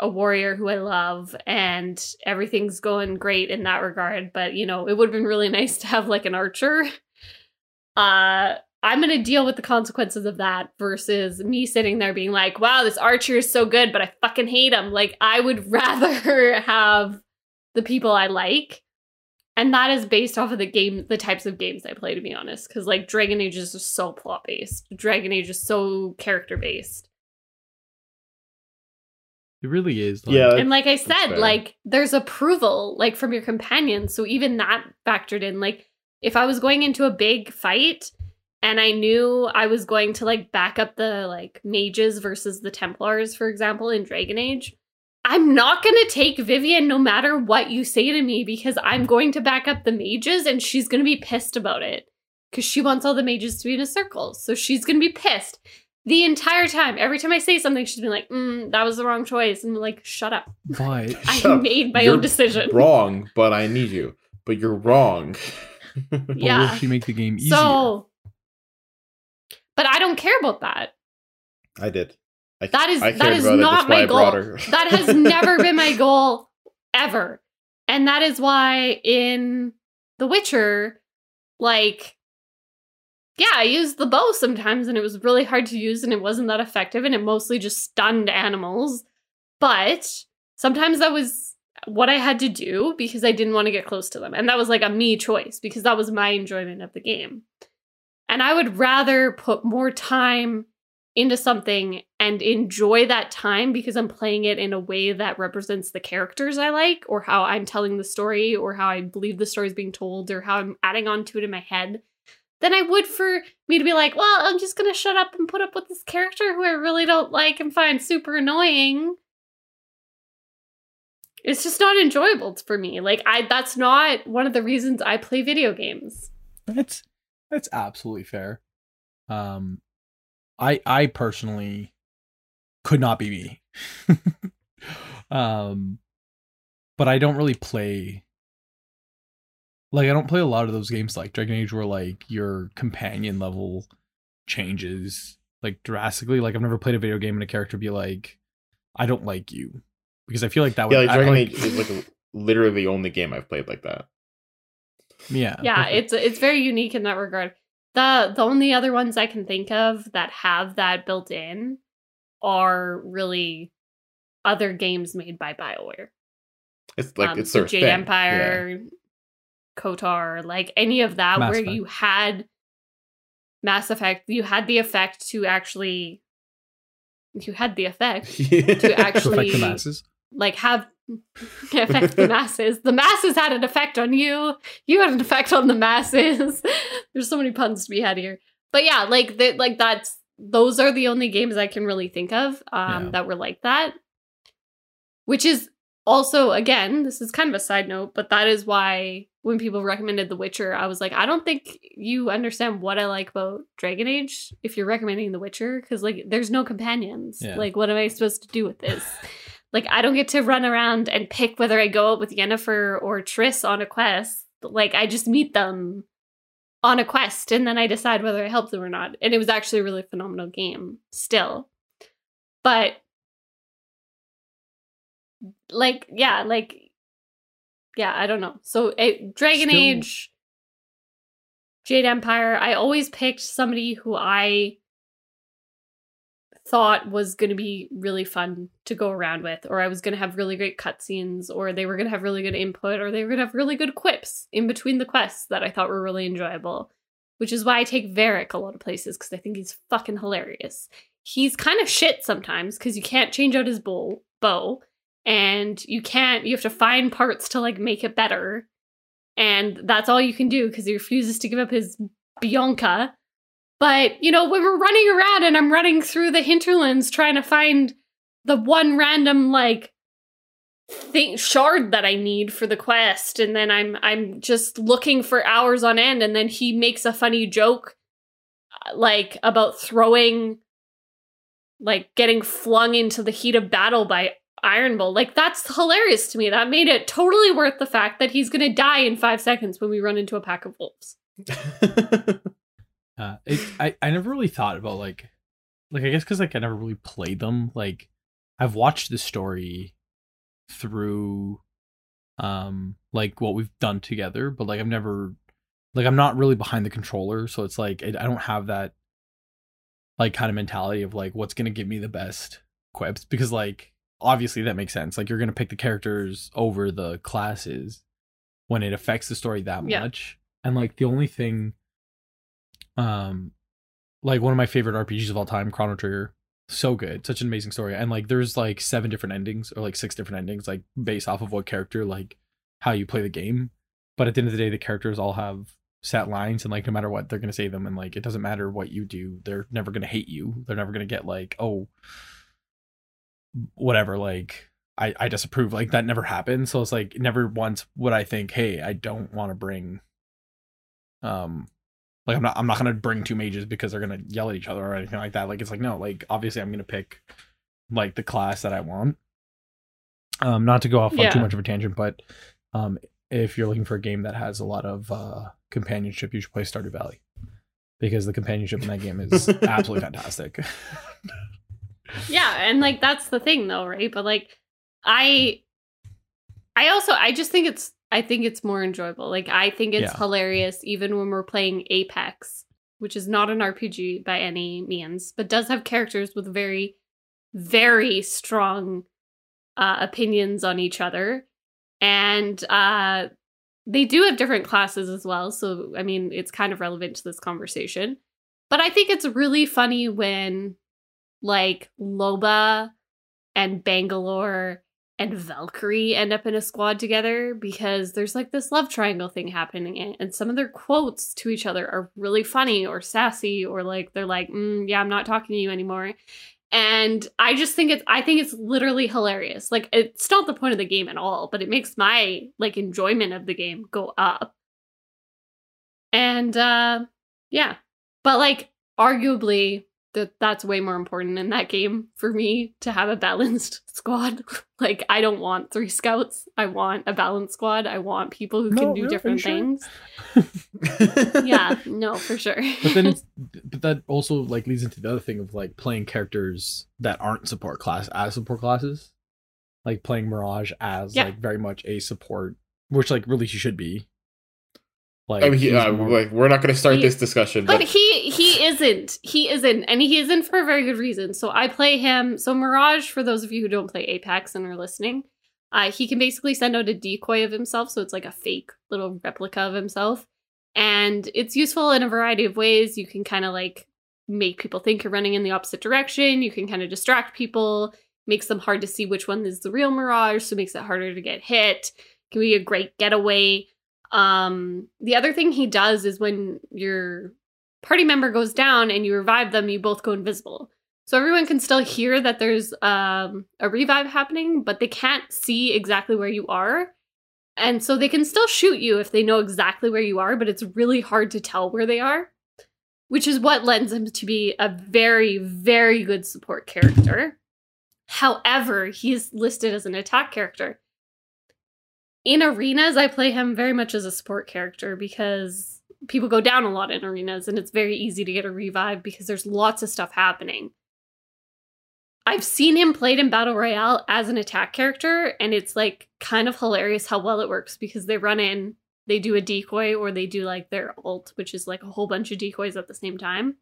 a warrior who I love, and everything's going great in that regard. But, you know, it would have been really nice to have like an archer uh I'm going to deal with the consequences of that versus me sitting there being like, wow, this archer is so good, but I fucking hate him. Like, I would rather have the people I like. And that is based off of the game, the types of games I play, to be honest. Because, like, Dragon Age is just so plot based, Dragon Age is so character based. It really is. Like, Yeah, and like I said, like there's approval like from your companions. So even that factored in. Like if I was going into a big fight and I knew I was going to like back up the like mages versus the Templars, for example, in Dragon Age, I'm not gonna take Vivienne no matter what you say to me because I'm going to back up the mages and she's gonna be pissed about it. Because she wants all the mages to be in a circle. So she's gonna be pissed the entire time. Every time I say something, she's been like, mm, that was the wrong choice. And I'm like, shut up. but I Shut made my You're own decision. Wrong, but I need you. But you're wrong. but Yeah. will she make the game easier? So, but I don't care about that. I did. I, That is- that is not my goal. That has never been my goal ever. And that is why in The Witcher, like, yeah, I used the bow sometimes and it was really hard to use and it wasn't that effective and it mostly just stunned animals. But sometimes that was what I had to do because I didn't want to get close to them. And that was like a me choice because that was my enjoyment of the game. And I would rather put more time into something and enjoy that time because I'm playing it in a way that represents the characters I like, or how I'm telling the story, or how I believe the story is being told, or how I'm adding on to it in my head, than I would for me to be like, well, I'm just gonna shut up and put up with this character who I really don't like and find super annoying. It's just not enjoyable for me. Like I that's not one of the reasons I play video games. That's that's absolutely fair. Um, I I personally could not be me. um, but I don't really play. Like I don't play a lot of those games like Dragon Age where like your companion level changes like drastically. Like I've never played a video game and a character be like, "I don't like you," because I feel like that would yeah, like I- Dragon like- Age is like literally the only game I've played like that. Yeah, yeah it's it's very unique in that regard the the only other ones i can think of that have that built in are really other games made by bioware It's like um, it's so their jade thing. empire KOTOR like any of that Mass where Effect. you had mass effect you had the effect to actually you had the effect Yeah. to to actually affect the masses. like have affect the masses. The masses had an effect on you. You had an effect on the masses. There's so many puns to be had here. But yeah, like that like that's those are the only games I can really think of um Yeah. that were like that. Which is also again, this is kind of a side note, but that is why when people recommended The Witcher, I was like, I don't think you understand what I like about Dragon Age if you're recommending The Witcher because like there's no companions. Yeah. Like what am I supposed to do with this? Like I don't get to run around and pick whether I go out with Yennefer or Triss on a quest. Like I just meet them on a quest and then I decide whether I help them or not. And it was actually a really phenomenal game still. But like yeah, like yeah, I don't know. So it, Dragon Still- Age Jade Empire, I always picked somebody who I thought was going to be really fun to go around with, or I was going to have really great cutscenes, or they were going to have really good input, or they were going to have really good quips in between the quests that I thought were really enjoyable. Which is why I take Varric a lot of places because I think he's fucking hilarious. He's kind of shit sometimes because you can't change out his bow, bow, and you can't. You have to find parts to like make it better, and that's all you can do because he refuses to give up his Bianca. But, you know, when we're running around and I'm running through the hinterlands trying to find the one random like thing shard that I need for the quest and then I'm I'm just looking for hours on end and then he makes a funny joke uh, like about throwing like getting flung into the heat of battle by Iron Bull. Like that's hilarious to me. That made it totally worth the fact that he's going to die in 5 seconds when we run into a pack of wolves. Uh, it, I I never really thought about like, like I guess because like I never really played them. Like I've watched the story through, um, like what we've done together, but like I've never like I'm not really behind the controller, so it's like it, I don't have that like kind of mentality of like what's gonna give me the best quips because like obviously that makes sense. Like you're gonna pick the characters over the classes when it affects the story that Yeah. much. And like the only thing, um, like one of my favorite RPGs of all time, Chrono Trigger, so good, such an amazing story. And like there's like seven different endings or like six different endings, like based off of what character, like how you play the game. But at the end of the day, the characters all have set lines and like no matter what they're gonna say them and like it doesn't matter what you do they're never gonna hate you. They're never gonna get like oh whatever like i i disapprove. Like that never happened so it's like never once would i think hey i don't want to bring um like i'm not i'm not gonna bring two mages because they're gonna yell at each other or anything like that like it's like no like obviously i'm gonna pick like the class that i want um not to go off on Yeah. too much of a tangent but um if you're looking for a game that has a lot of uh companionship you should play stardew valley because the companionship in that game is absolutely fantastic Yeah, and like that's the thing though, right? But like I I also I just think it's I think it's more enjoyable. Like I think it's Yeah. hilarious even when we're playing Apex, which is not an RPG by any means, but does have characters with very very strong uh opinions on each other. And uh they do have different classes as well, so I mean it's kind of relevant to this conversation. But I think it's really funny when like Loba and Bangalore and Valkyrie end up in a squad together because there's like this love triangle thing happening and- some of their quotes to each other are really funny or sassy or like they're like mm, yeah I'm not talking to you anymore. And I just think it's I think it's literally hilarious. Like it's not the point of the game at all but it makes my like enjoyment of the game go up. And uh yeah. But like arguably that that's way more important in that game for me to have a balanced squad. like I don't want three scouts. I want a balanced squad. I want people who No, can do really? Different sure? things. Yeah, no, for sure. but then it's but that also like leads into the other thing of like playing characters that aren't support class as support classes like playing mirage as Yeah. like very much a support which like really she should be like I mean, he, uh, more- like, we're not going to start He- this discussion, But but he he isn't. He isn't, and he isn't for a very good reason. So I play him. So Mirage, for those of you who don't play Apex and are listening, uh, he can basically send out a decoy of himself. So it's like a fake little replica of himself, and it's useful in a variety of ways. You can kind of like make people think you're running in the opposite direction. You can kind of distract people, makes them hard to see which one is the real Mirage, so it makes it harder to get hit. Can be a great getaway. Um, the other thing he does is when your party member goes down and you revive them, you both go invisible. So everyone can still hear that there's um, a revive happening, but they can't see exactly where you are. And so they can still shoot you if they know exactly where you are, but it's really hard to tell where they are, which is what lends him to be a very, very good support character. However, he's listed as an attack character. In arenas, I play him very much as a support character because people go down a lot in arenas and it's very easy to get a revive because there's lots of stuff happening. I've seen him played in Battle Royale as an attack character, and it's like kind of hilarious how well it works because they run in, they do a decoy, or they do like their ult, which is like a whole bunch of decoys at the same time.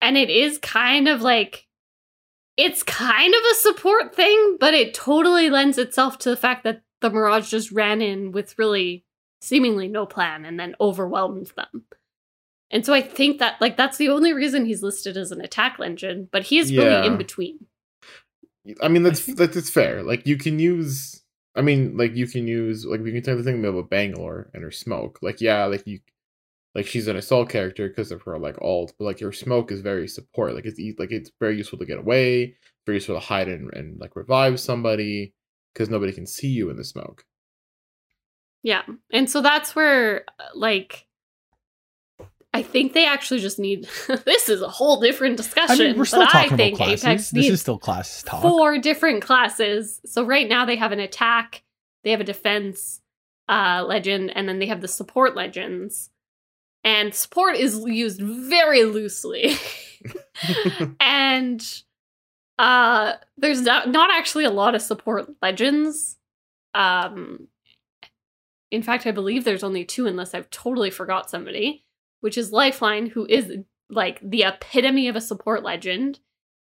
And it is kind of like it's kind of a support thing, but it totally lends itself to the fact that the Mirage just ran in with really seemingly no plan and then overwhelmed them. And so I think that like that's the only reason he's listed as an attack legend, but he is Yeah. really in between. I mean that's I think- that's fair. Like you can use. I mean, like you can use like we can tell the thing about Bangalore and her smoke. Like yeah, like you, like she's an assault character because of her like alt, but like her smoke is very support. Like it's like it's very useful to get away, very useful to hide and, and like revive somebody because nobody can see you in the smoke. Yeah. And so that's where like I think they actually just need this is a whole different I discussion. mean, we're still but talking I think about classes. Apex this is still class talk. four different classes. So right now they have an attack, they have a defense uh legend, and then they have the support legends. And support is used very loosely. and uh there's not, not actually a lot of support legends. Um In fact, I believe there's only two, unless I've totally forgot somebody, which is Lifeline, who is like the epitome of a support legend,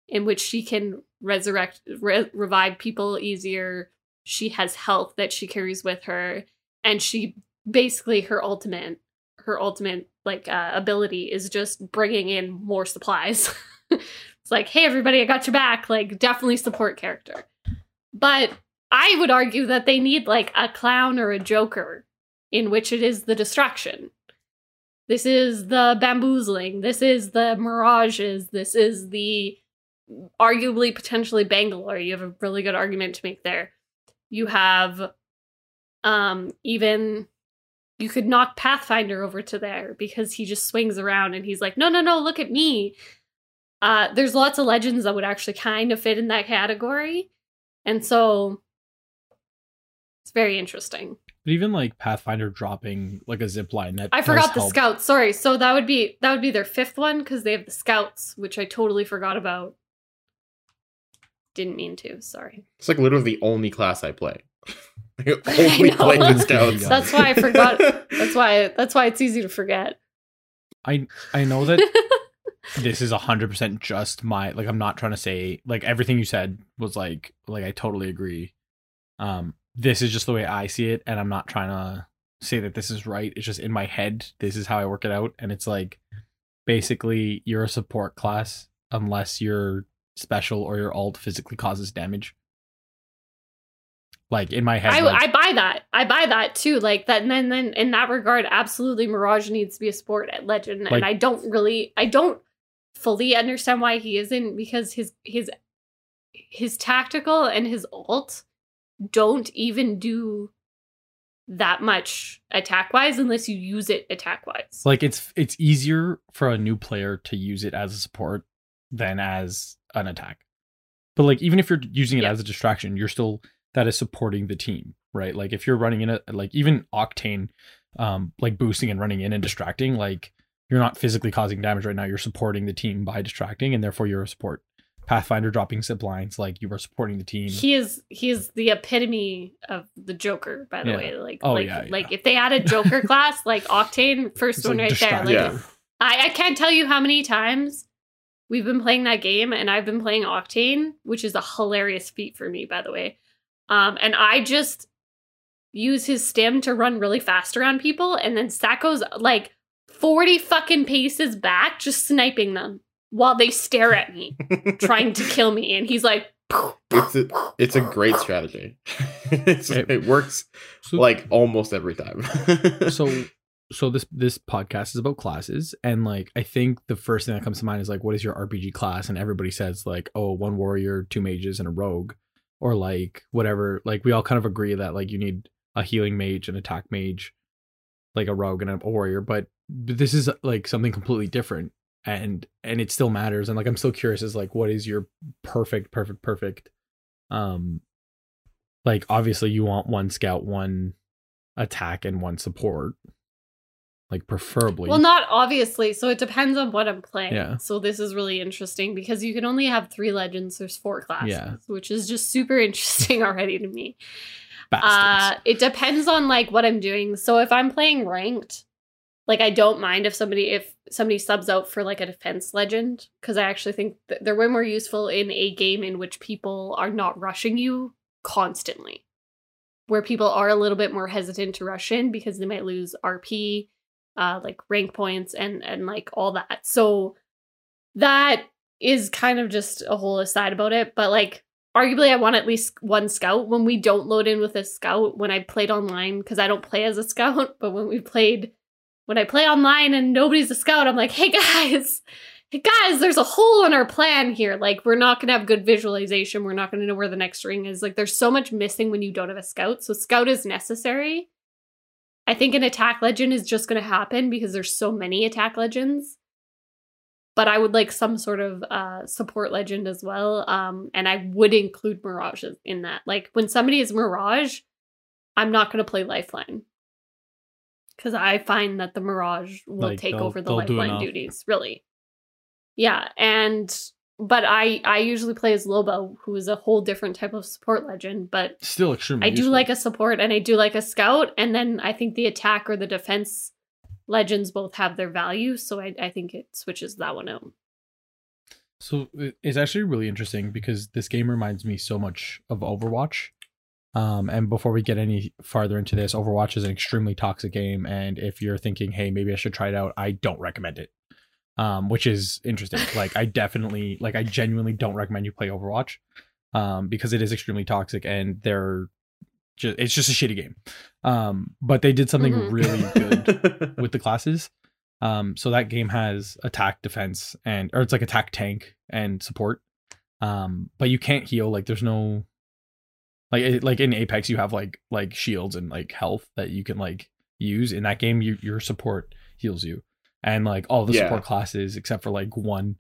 in which she can resurrect, re- revive people easier. She has health that she carries with her, and she basically her ultimate, her ultimate like uh, ability is just bringing in more supplies. like, hey, everybody, I got your back. Like, definitely support character. But I would argue that they need like a clown or a joker in which it is the distraction. This is the bamboozling. This is the mirages. This is the arguably potentially Bangalore. You have a really good argument to make there. You have um even you could knock Pathfinder over to there because he just swings around and he's like, no, no, no, look at me. Uh, there's lots of legends that would actually kind of fit in that category. And so it's very interesting. But even like Pathfinder dropping like a zip line that I forgot the help. scouts. Sorry. So that would be that would be their fifth one because they have the scouts, which I totally forgot about. Didn't mean to. Sorry. It's like literally the only class I play. I I only know. play with scouts. That's why I forgot. That's why that's why it's easy to forget. I I know that this is hundred percent just my like I'm not trying to say like everything you said was like like I totally agree. Um this is just the way I see it and I'm not trying to say that this is right. It's just in my head this is how I work it out and it's like basically you're a support class unless your special or your alt physically causes damage. Like in my head I, like, I buy that. I buy that too. Like that, and then, then in that regard, absolutely, Mirage needs to be a sport at Legend, Like- and I don't really, I don't fully understand why he isn't because his his his tactical and his alt don't even do that much attack wise unless you use it attack wise. like it's it's easier for a new player to use it as a support than as an attack but like even if you're using it Yeah. as a distraction you're still that is supporting the team right like if you're running in a like even octane um like boosting and running in and distracting like you're not physically causing damage right now you're supporting the team by distracting and therefore you're a support pathfinder dropping zip lines like you are supporting the team He is he is the epitome of the Joker, by the Yeah. way. Like, Oh, like, yeah, like yeah. if they had a Joker class, like Octane, first It's one like right there. Like, Yeah. I, I can't tell you how many times we've been playing that game and I've been playing Octane, which is a hilarious feat for me, by the way. Um, and I just use his stim to run really fast around people, and then Sacco's like 40 fucking paces back, just sniping them while they stare at me, trying to kill me. And he's like, it's a, it's a great strategy. it's, It- it works So- like almost every time. so so this this podcast is about classes and like i think the first thing that comes to mind is like what is your rpg class and everybody says like oh one warrior two mages and a rogue or like whatever like we all kind of agree that like you need a healing mage an attack mage like a rogue and a warrior but but this is like something completely different and and it still matters and like i'm still curious as like what is your perfect perfect perfect um like obviously you want one scout one attack and one support like preferably Well, not obviously. So it depends on what I'm playing. Yeah. So this is really interesting because you can only have three legends. There's four classes, Yeah. which is just super interesting already to me. Uh, it depends on like what I'm doing. So if I'm playing ranked, like I don't mind if somebody if somebody subs out for like a defense legend because I actually think they're way more useful in a game in which people are not rushing you constantly, where people are a little bit more hesitant to rush in because they might lose RP, uh, like rank points and and like all that. So that is kind of just a whole aside about it, but like arguably I want at least one scout when we don't load in with a scout when I played online because I don't play as a scout, but when we played when I play online and nobody's a scout, I'm like, hey guys, hey guys, there's a hole in our plan here. Like we're not gonna have good visualization. We're not gonna know where the next ring is. Like there's so much missing when you don't have a scout. So scout is necessary. I think an attack legend is just gonna happen because there's so many attack legends but I would like some sort of uh, support legend as well. Um, and I would include Mirage in that. Like when somebody is Mirage, I'm not to play Lifeline because I find that the Mirage will Like, take over the Lifeline duties. Really, yeah. And but I I usually play as Loba, who is a whole different type of support legend. But Still extremely. I do useful. like a support and I do like a scout, and then I think the attack or the defense legends both have their value, so I, I think it switches that one out. So it's actually really interesting because this game reminds me so much of Overwatch. Um, and before we get any farther into this, Overwatch is an extremely toxic game, and if you're thinking, "Hey, maybe I should try it out," I don't recommend it. Um, which is interesting. like, I definitely, like, I genuinely don't recommend you play Overwatch, um, because it is extremely toxic, and they're just, it's just a shitty game. Um, but they did something Mhm. really good with the classes. Um, so that game has attack, defense, and or it's like attack, tank, and support. Um, but you can't heal. Like there's no like like in Apex you have like like shields and like health that you can like use. In that game, you your support heals you, and like all the Yeah. support classes except for like one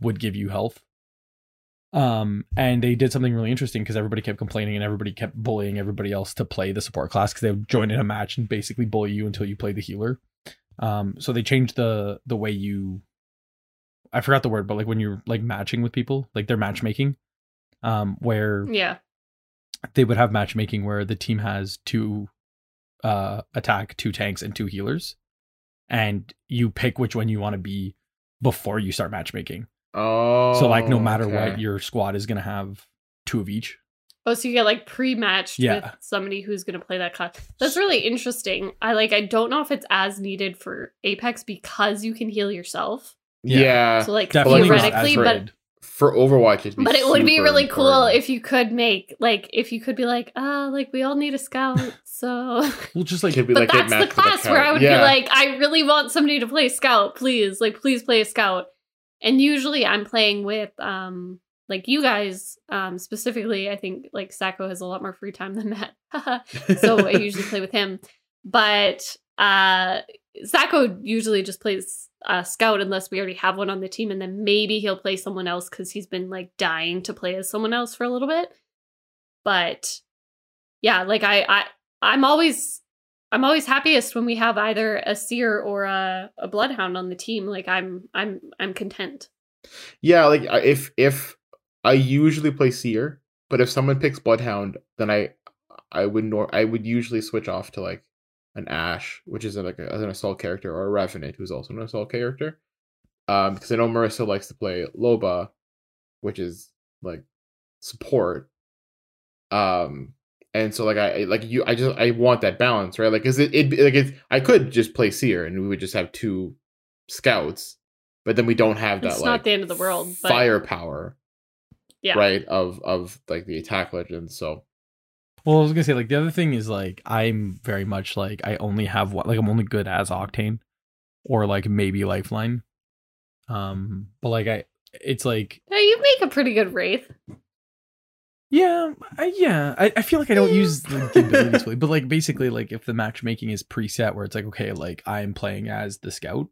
would give you health. Um, and they did something really interesting because everybody kept complaining and everybody kept bullying everybody else to play the support class because they would join in a match and basically bully you until you play the healer. Um, so they changed the the way you I forgot the word, but like when you're like matching with people, like they're matchmaking, um, where Yeah. They would have matchmaking where the team has two uh attack, two tanks, and two healers, and you pick which one you want to be before you start matchmaking. oh, so like no matter what, your squad is gonna have two of each. Oh, so you get like pre-matched Yeah. with somebody who's going to play that class. That's really interesting. I like. I don't know if it's as needed for Apex because you can heal yourself. yeah, So like Definitely theoretically, but rated. For Overwatch, it'd be but it would be super really cool if you could make like if you could be like ah like we all need a scout so we'll just like Could be but like get that's the matched with class where i would Yeah. be like i really want somebody to play scout please like please play a scout. And usually i'm playing with um like you guys um specifically i think like sacco has a lot more free time than that. So i usually play with him. But uh Sacco usually just plays uh, scout unless we already have one on the team, and then maybe he'll play someone else because he's been like dying to play as someone else for a little bit. But yeah, like I, I, I'm always, I'm always happiest when we have either a seer or a, a bloodhound on the team. Like I'm, I'm, I'm content. Yeah, like if if I usually play Seer, but if someone picks Bloodhound, then I I would nor I would usually switch off to like an Ash, which is like a, an assault character, or a Revenant, who's also an assault character. Um, because I know Marissa likes to play Loba, which is like support. Um, and so like I like you, I just I want that balance, right? Like, is it it like it? I could just play Seer, and we would just have two scouts, but then we don't have that It's like not the end of the world, but firepower yeah, right of of like the attack legends so Well, I was gonna say like the other thing is like I'm very much like I only have one like I'm only good as Octane, or like maybe Lifeline. Um, but like I, it's like Yeah, you make a pretty good wraith. yeah, I, yeah. I, I feel like I don't use the, the abilities but like basically like if the matchmaking is preset where it's like okay, like I'm playing as the scout,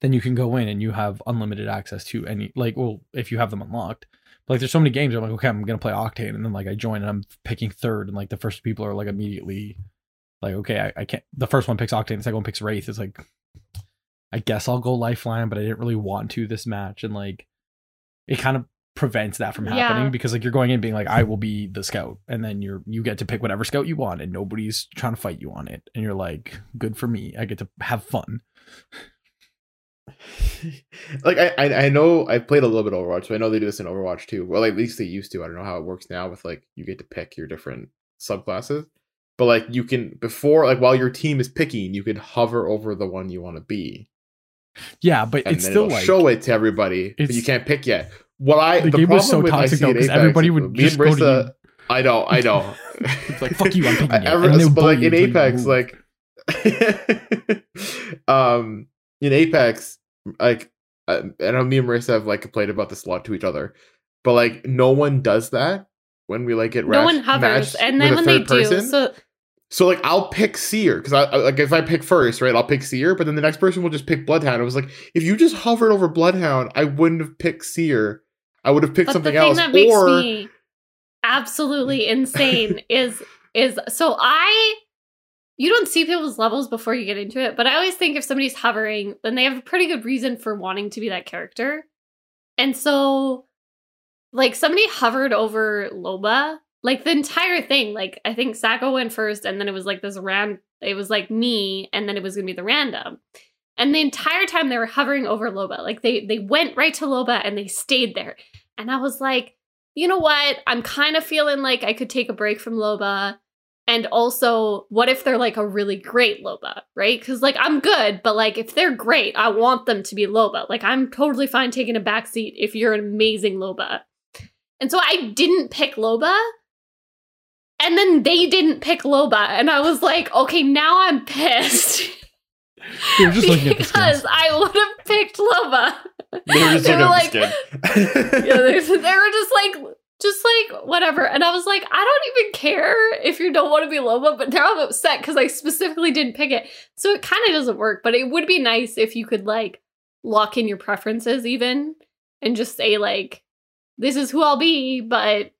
then you can go in and you have unlimited access to any like well if you have them unlocked. But like there's so many games I'm like okay, I'm gonna play Octane, and then like I join and I'm picking third, and like the first people are like immediately like okay, I, I can't. The first one picks Octane, the second one picks Wraith. It's like I guess I'll go Lifeline, but I didn't really want to this match, and like it kind of prevents that from Yeah. happening because like you're going in being like I will be the scout, and then you're you get to pick whatever scout you want, and nobody's trying to fight you on it, and you're like good for me, I get to have fun. like I, I know I played a little bit of Overwatch, so I know they do this in Overwatch too. Well, at least they used to. I don't know how it works now with like you get to pick your different subclasses. But like you can before like while your team is picking, you can hover over the one you want to be. Yeah, but And it's still like show it to everybody, but you can't pick yet. What I the, the, game was so problem with I toxic though because everybody me would and just go to you. I know, I know. It's like fuck you, I'm picking you. Ever- and but like in you until you Apex, like um in Apex, like uh, I know me and Marissa have like complained about this a lot to each other, but like no one does that when we like get No one hovers, and then when they third do, so So like I'll pick Seer because I I- like if I pick first, right? I'll pick Seer, but then the next person will just pick Bloodhound. It was like if you just hovered over Bloodhound, I wouldn't have picked Seer. I would have picked but the something thing else. that makes or me absolutely insane is is so I you don't see people's levels before you get into it, but I always think if somebody's hovering, then they have a pretty good reason for wanting to be that character. And so like somebody hovered over Loba, like the entire thing. Like I think Sacco went first, and then it was like this ran. It was like me, and then it was gonna be the random. And the entire time they were hovering over Loba, like they they went right to Loba and they stayed there. And I was like, you know what? I'm kind of feeling like I could take a break from Loba. And also, what if they're like a really great Loba, right? Because like I'm good, but like if they're great, I want them to be Loba. Like I'm totally fine taking a backseat if you're an amazing Loba. And so I didn't pick Loba. And then they didn't pick Loba. And I was like, okay, now I'm pissed. They were just looking at the because skins. I would have picked Loba. They were just They looking were at the skin. yeah, they, they were just like, just like whatever. And I was like, I don't even care if you don't want to be Loba, but now I'm upset because I specifically didn't pick it. So it kind of doesn't work. But it would be nice if you could like lock in your preferences even and just say like, this is who I'll be, but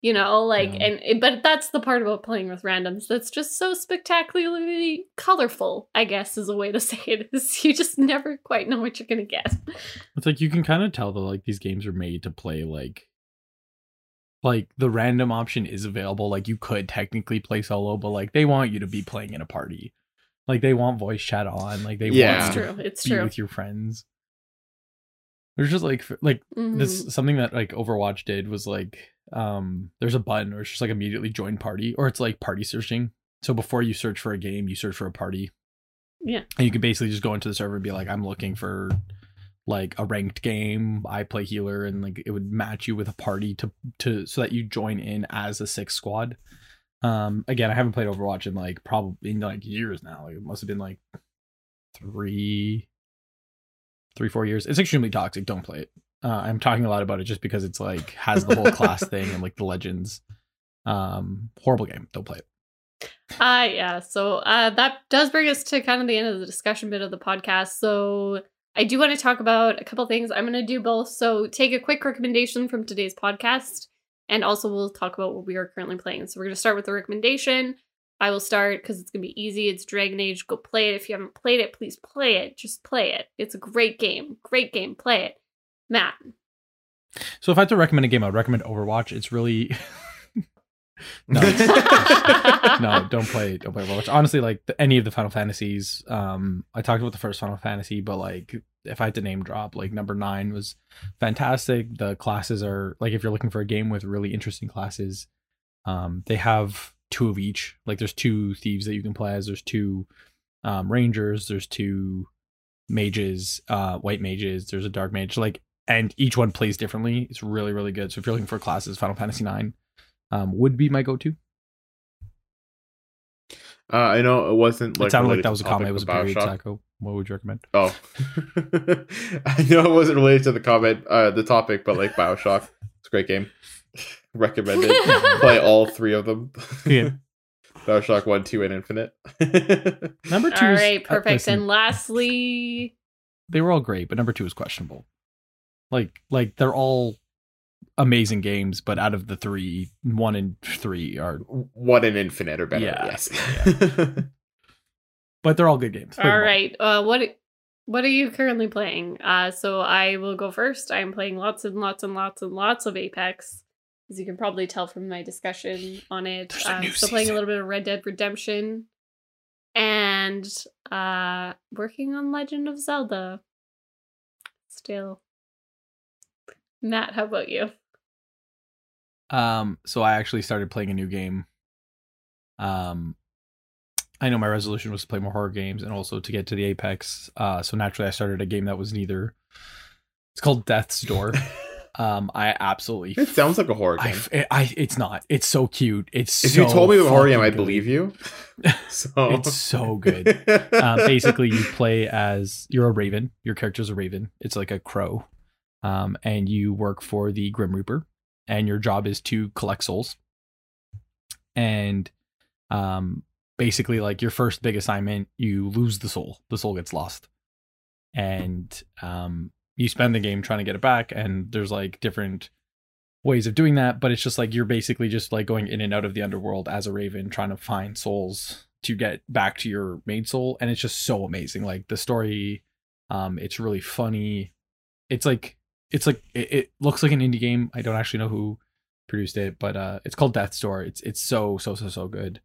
you know, like, Yeah. and but that's the part about playing with randoms that's just so spectacularly colorful. I guess is a way to say it. Is you just never quite know what you're gonna get. It's like you can kind of tell that like these games are made to play like like the random option is available. Like you could technically play solo, but like they want you to be playing in a party. Like they want voice chat on. Like they Yeah. It's want you true. It's be true. with your friends. There's just like like this Mhm. something that like Overwatch did was like um there's a button or it's just like immediately join party or it's like party searching. So before you search for a game, you search for a party. Yeah. And you can basically just go into the server and be like, I'm looking for like a ranked game. I play healer and like it would match you with a party to to so that you join in as a six squad. Um again, I haven't played Overwatch in like probably in like years now. Like, it must have been like three three, four years. It's extremely toxic. Don't play it. Uh, I'm talking a lot about it just because it's like has the whole class thing and like the legends. Um, horrible game. Don't play it. Uh yeah, so uh that does bring us to kind of the end of the discussion bit of the podcast. So I do want to talk about a couple things. I'm gonna do both. So take a quick recommendation from today's podcast, and also we'll talk about what we are currently playing. So we're gonna start with the recommendation. I will start because it's gonna be easy. It's Dragon Age. Go play it. If you haven't played it, please play it. Just play it. It's a great game. Great game. Play it. Matt. So if I had to recommend a game, I'd recommend Overwatch. It's really no, no, don't play, don't play Overwatch. Honestly, like the, any of the Final Fantasies. Um, I talked about the first Final Fantasy, but like if I had to name drop, like number nine was fantastic. The classes are like if you're looking for a game with really interesting classes, um, they have two of each. Like there's two thieves that you can play as. There's two um, rangers. There's two mages, uh, white mages. There's a dark mage. Like and each one plays differently. It's really really good. So if you're looking for classes, Final Fantasy nine um, would be my go-to. Uh, I know it wasn't. Like, it sounded like that was a comment. It was a of period. Bioshock. Sacco. What would you recommend? Oh, I know it wasn't related to the comment, uh, the topic, but like Bioshock, it's a great game. Recommended. Play all three of them. Yeah. Bioshock one, two, and Infinite. Number two. All is- right, uh, perfect. listen, and lastly, they were all great, but number two is questionable. Like, like they're all amazing games, but out of the three, one and three are, one and Infinite are better. Yeah, Yes. but they're all good games. Play them All right. Uh, what what are you currently playing? Uh, so I will go first. I'm playing lots and lots and lots and lots of Apex, as you can probably tell from my discussion on it. There's a I'm still playing a little bit of Red Dead Redemption, and uh, working on Legend of Zelda. Still, Matt, how about you? Um, so I actually started playing a new game. Um, I know my resolution was to play more horror games and also to get to the Apex. Uh, so naturally I started a game that was neither. It's called Death's Door. um, I absolutely. it sounds like a horror game. I, I- it's not. It's so cute. It's if so you told me it was a horror game, I'd believe you. So It's so good. uh, basically you play as you're a raven your character's a raven it's like a crow um, and you work for the grim reaper and your job is to collect souls. And um, basically like your first big assignment you lose the soul. The soul gets lost. And um, you spend the game trying to get it back and there's like different ways of doing that but it's just like you're basically just like going in and out of the underworld as a raven trying to find souls to get back to your main soul and it's just so amazing. Like the story um it's really funny. It's like it's like it, it looks like an indie game. I don't actually know who produced it, but uh, it's called Death's Door. It's it's so so so so good.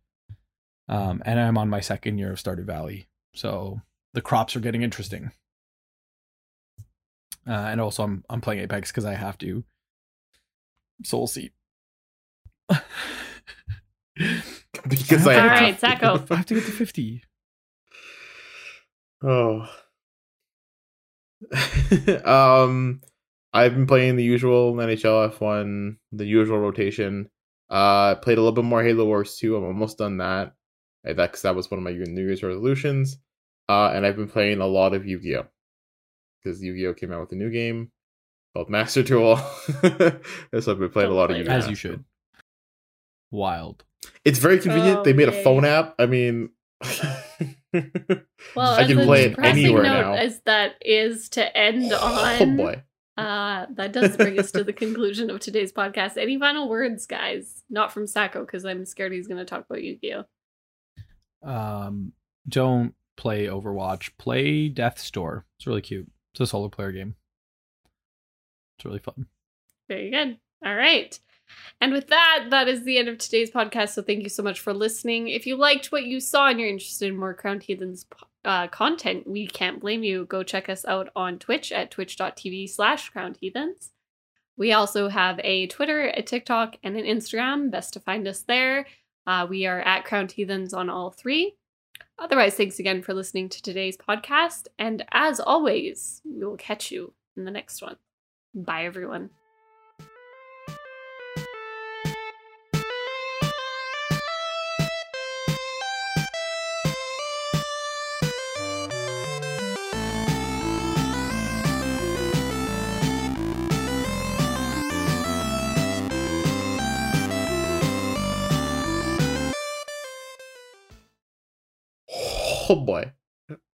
Um, and I'm on my second year of Stardew Valley, so the crops are getting interesting. Uh, and also, I'm I'm playing Apex because I have to. Soul Seat. because I All have right, to- Sacco. I have to get to fifty. Oh. um, I've been playing the usual NHL F1, the usual rotation. Uh, played a little bit more Halo Wars 2. I'm almost done that. That, cause that was one of my New Year's resolutions. Uh, and I've been playing a lot of Yu Gi Oh! Because Yu Gi Oh! came out with a new game called Master Duel. and so I've been playing a lot of Yu-Gi-Oh As you should. Wild. It's very convenient. Oh, they made a phone app. I mean, Well, I can play it anywhere note now. as that is to end on. oh on, boy. Uh, that does bring us to the conclusion of today's podcast. Any final words, guys? Not from Sacco, because I'm scared he's going to talk about Yu-Gi-Oh. Um, don't play Overwatch. Play Death's Door. It's really cute. It's a solo player game. It's really fun. Very good. All right. And with that, that is the end of today's podcast. So thank you so much for listening. If you liked what you saw and you're interested in more Crowned Heathens uh, content, we can't blame you. Go check us out on Twitch at twitch.tv slash Crowned Heathens. We also have a Twitter, a TikTok, and an Instagram. Best to find us there. Uh, we are at Crowned Heathens on all three. Otherwise, thanks again for listening to today's podcast. And as always, we will catch you in the next one. Bye, everyone. Oh boy.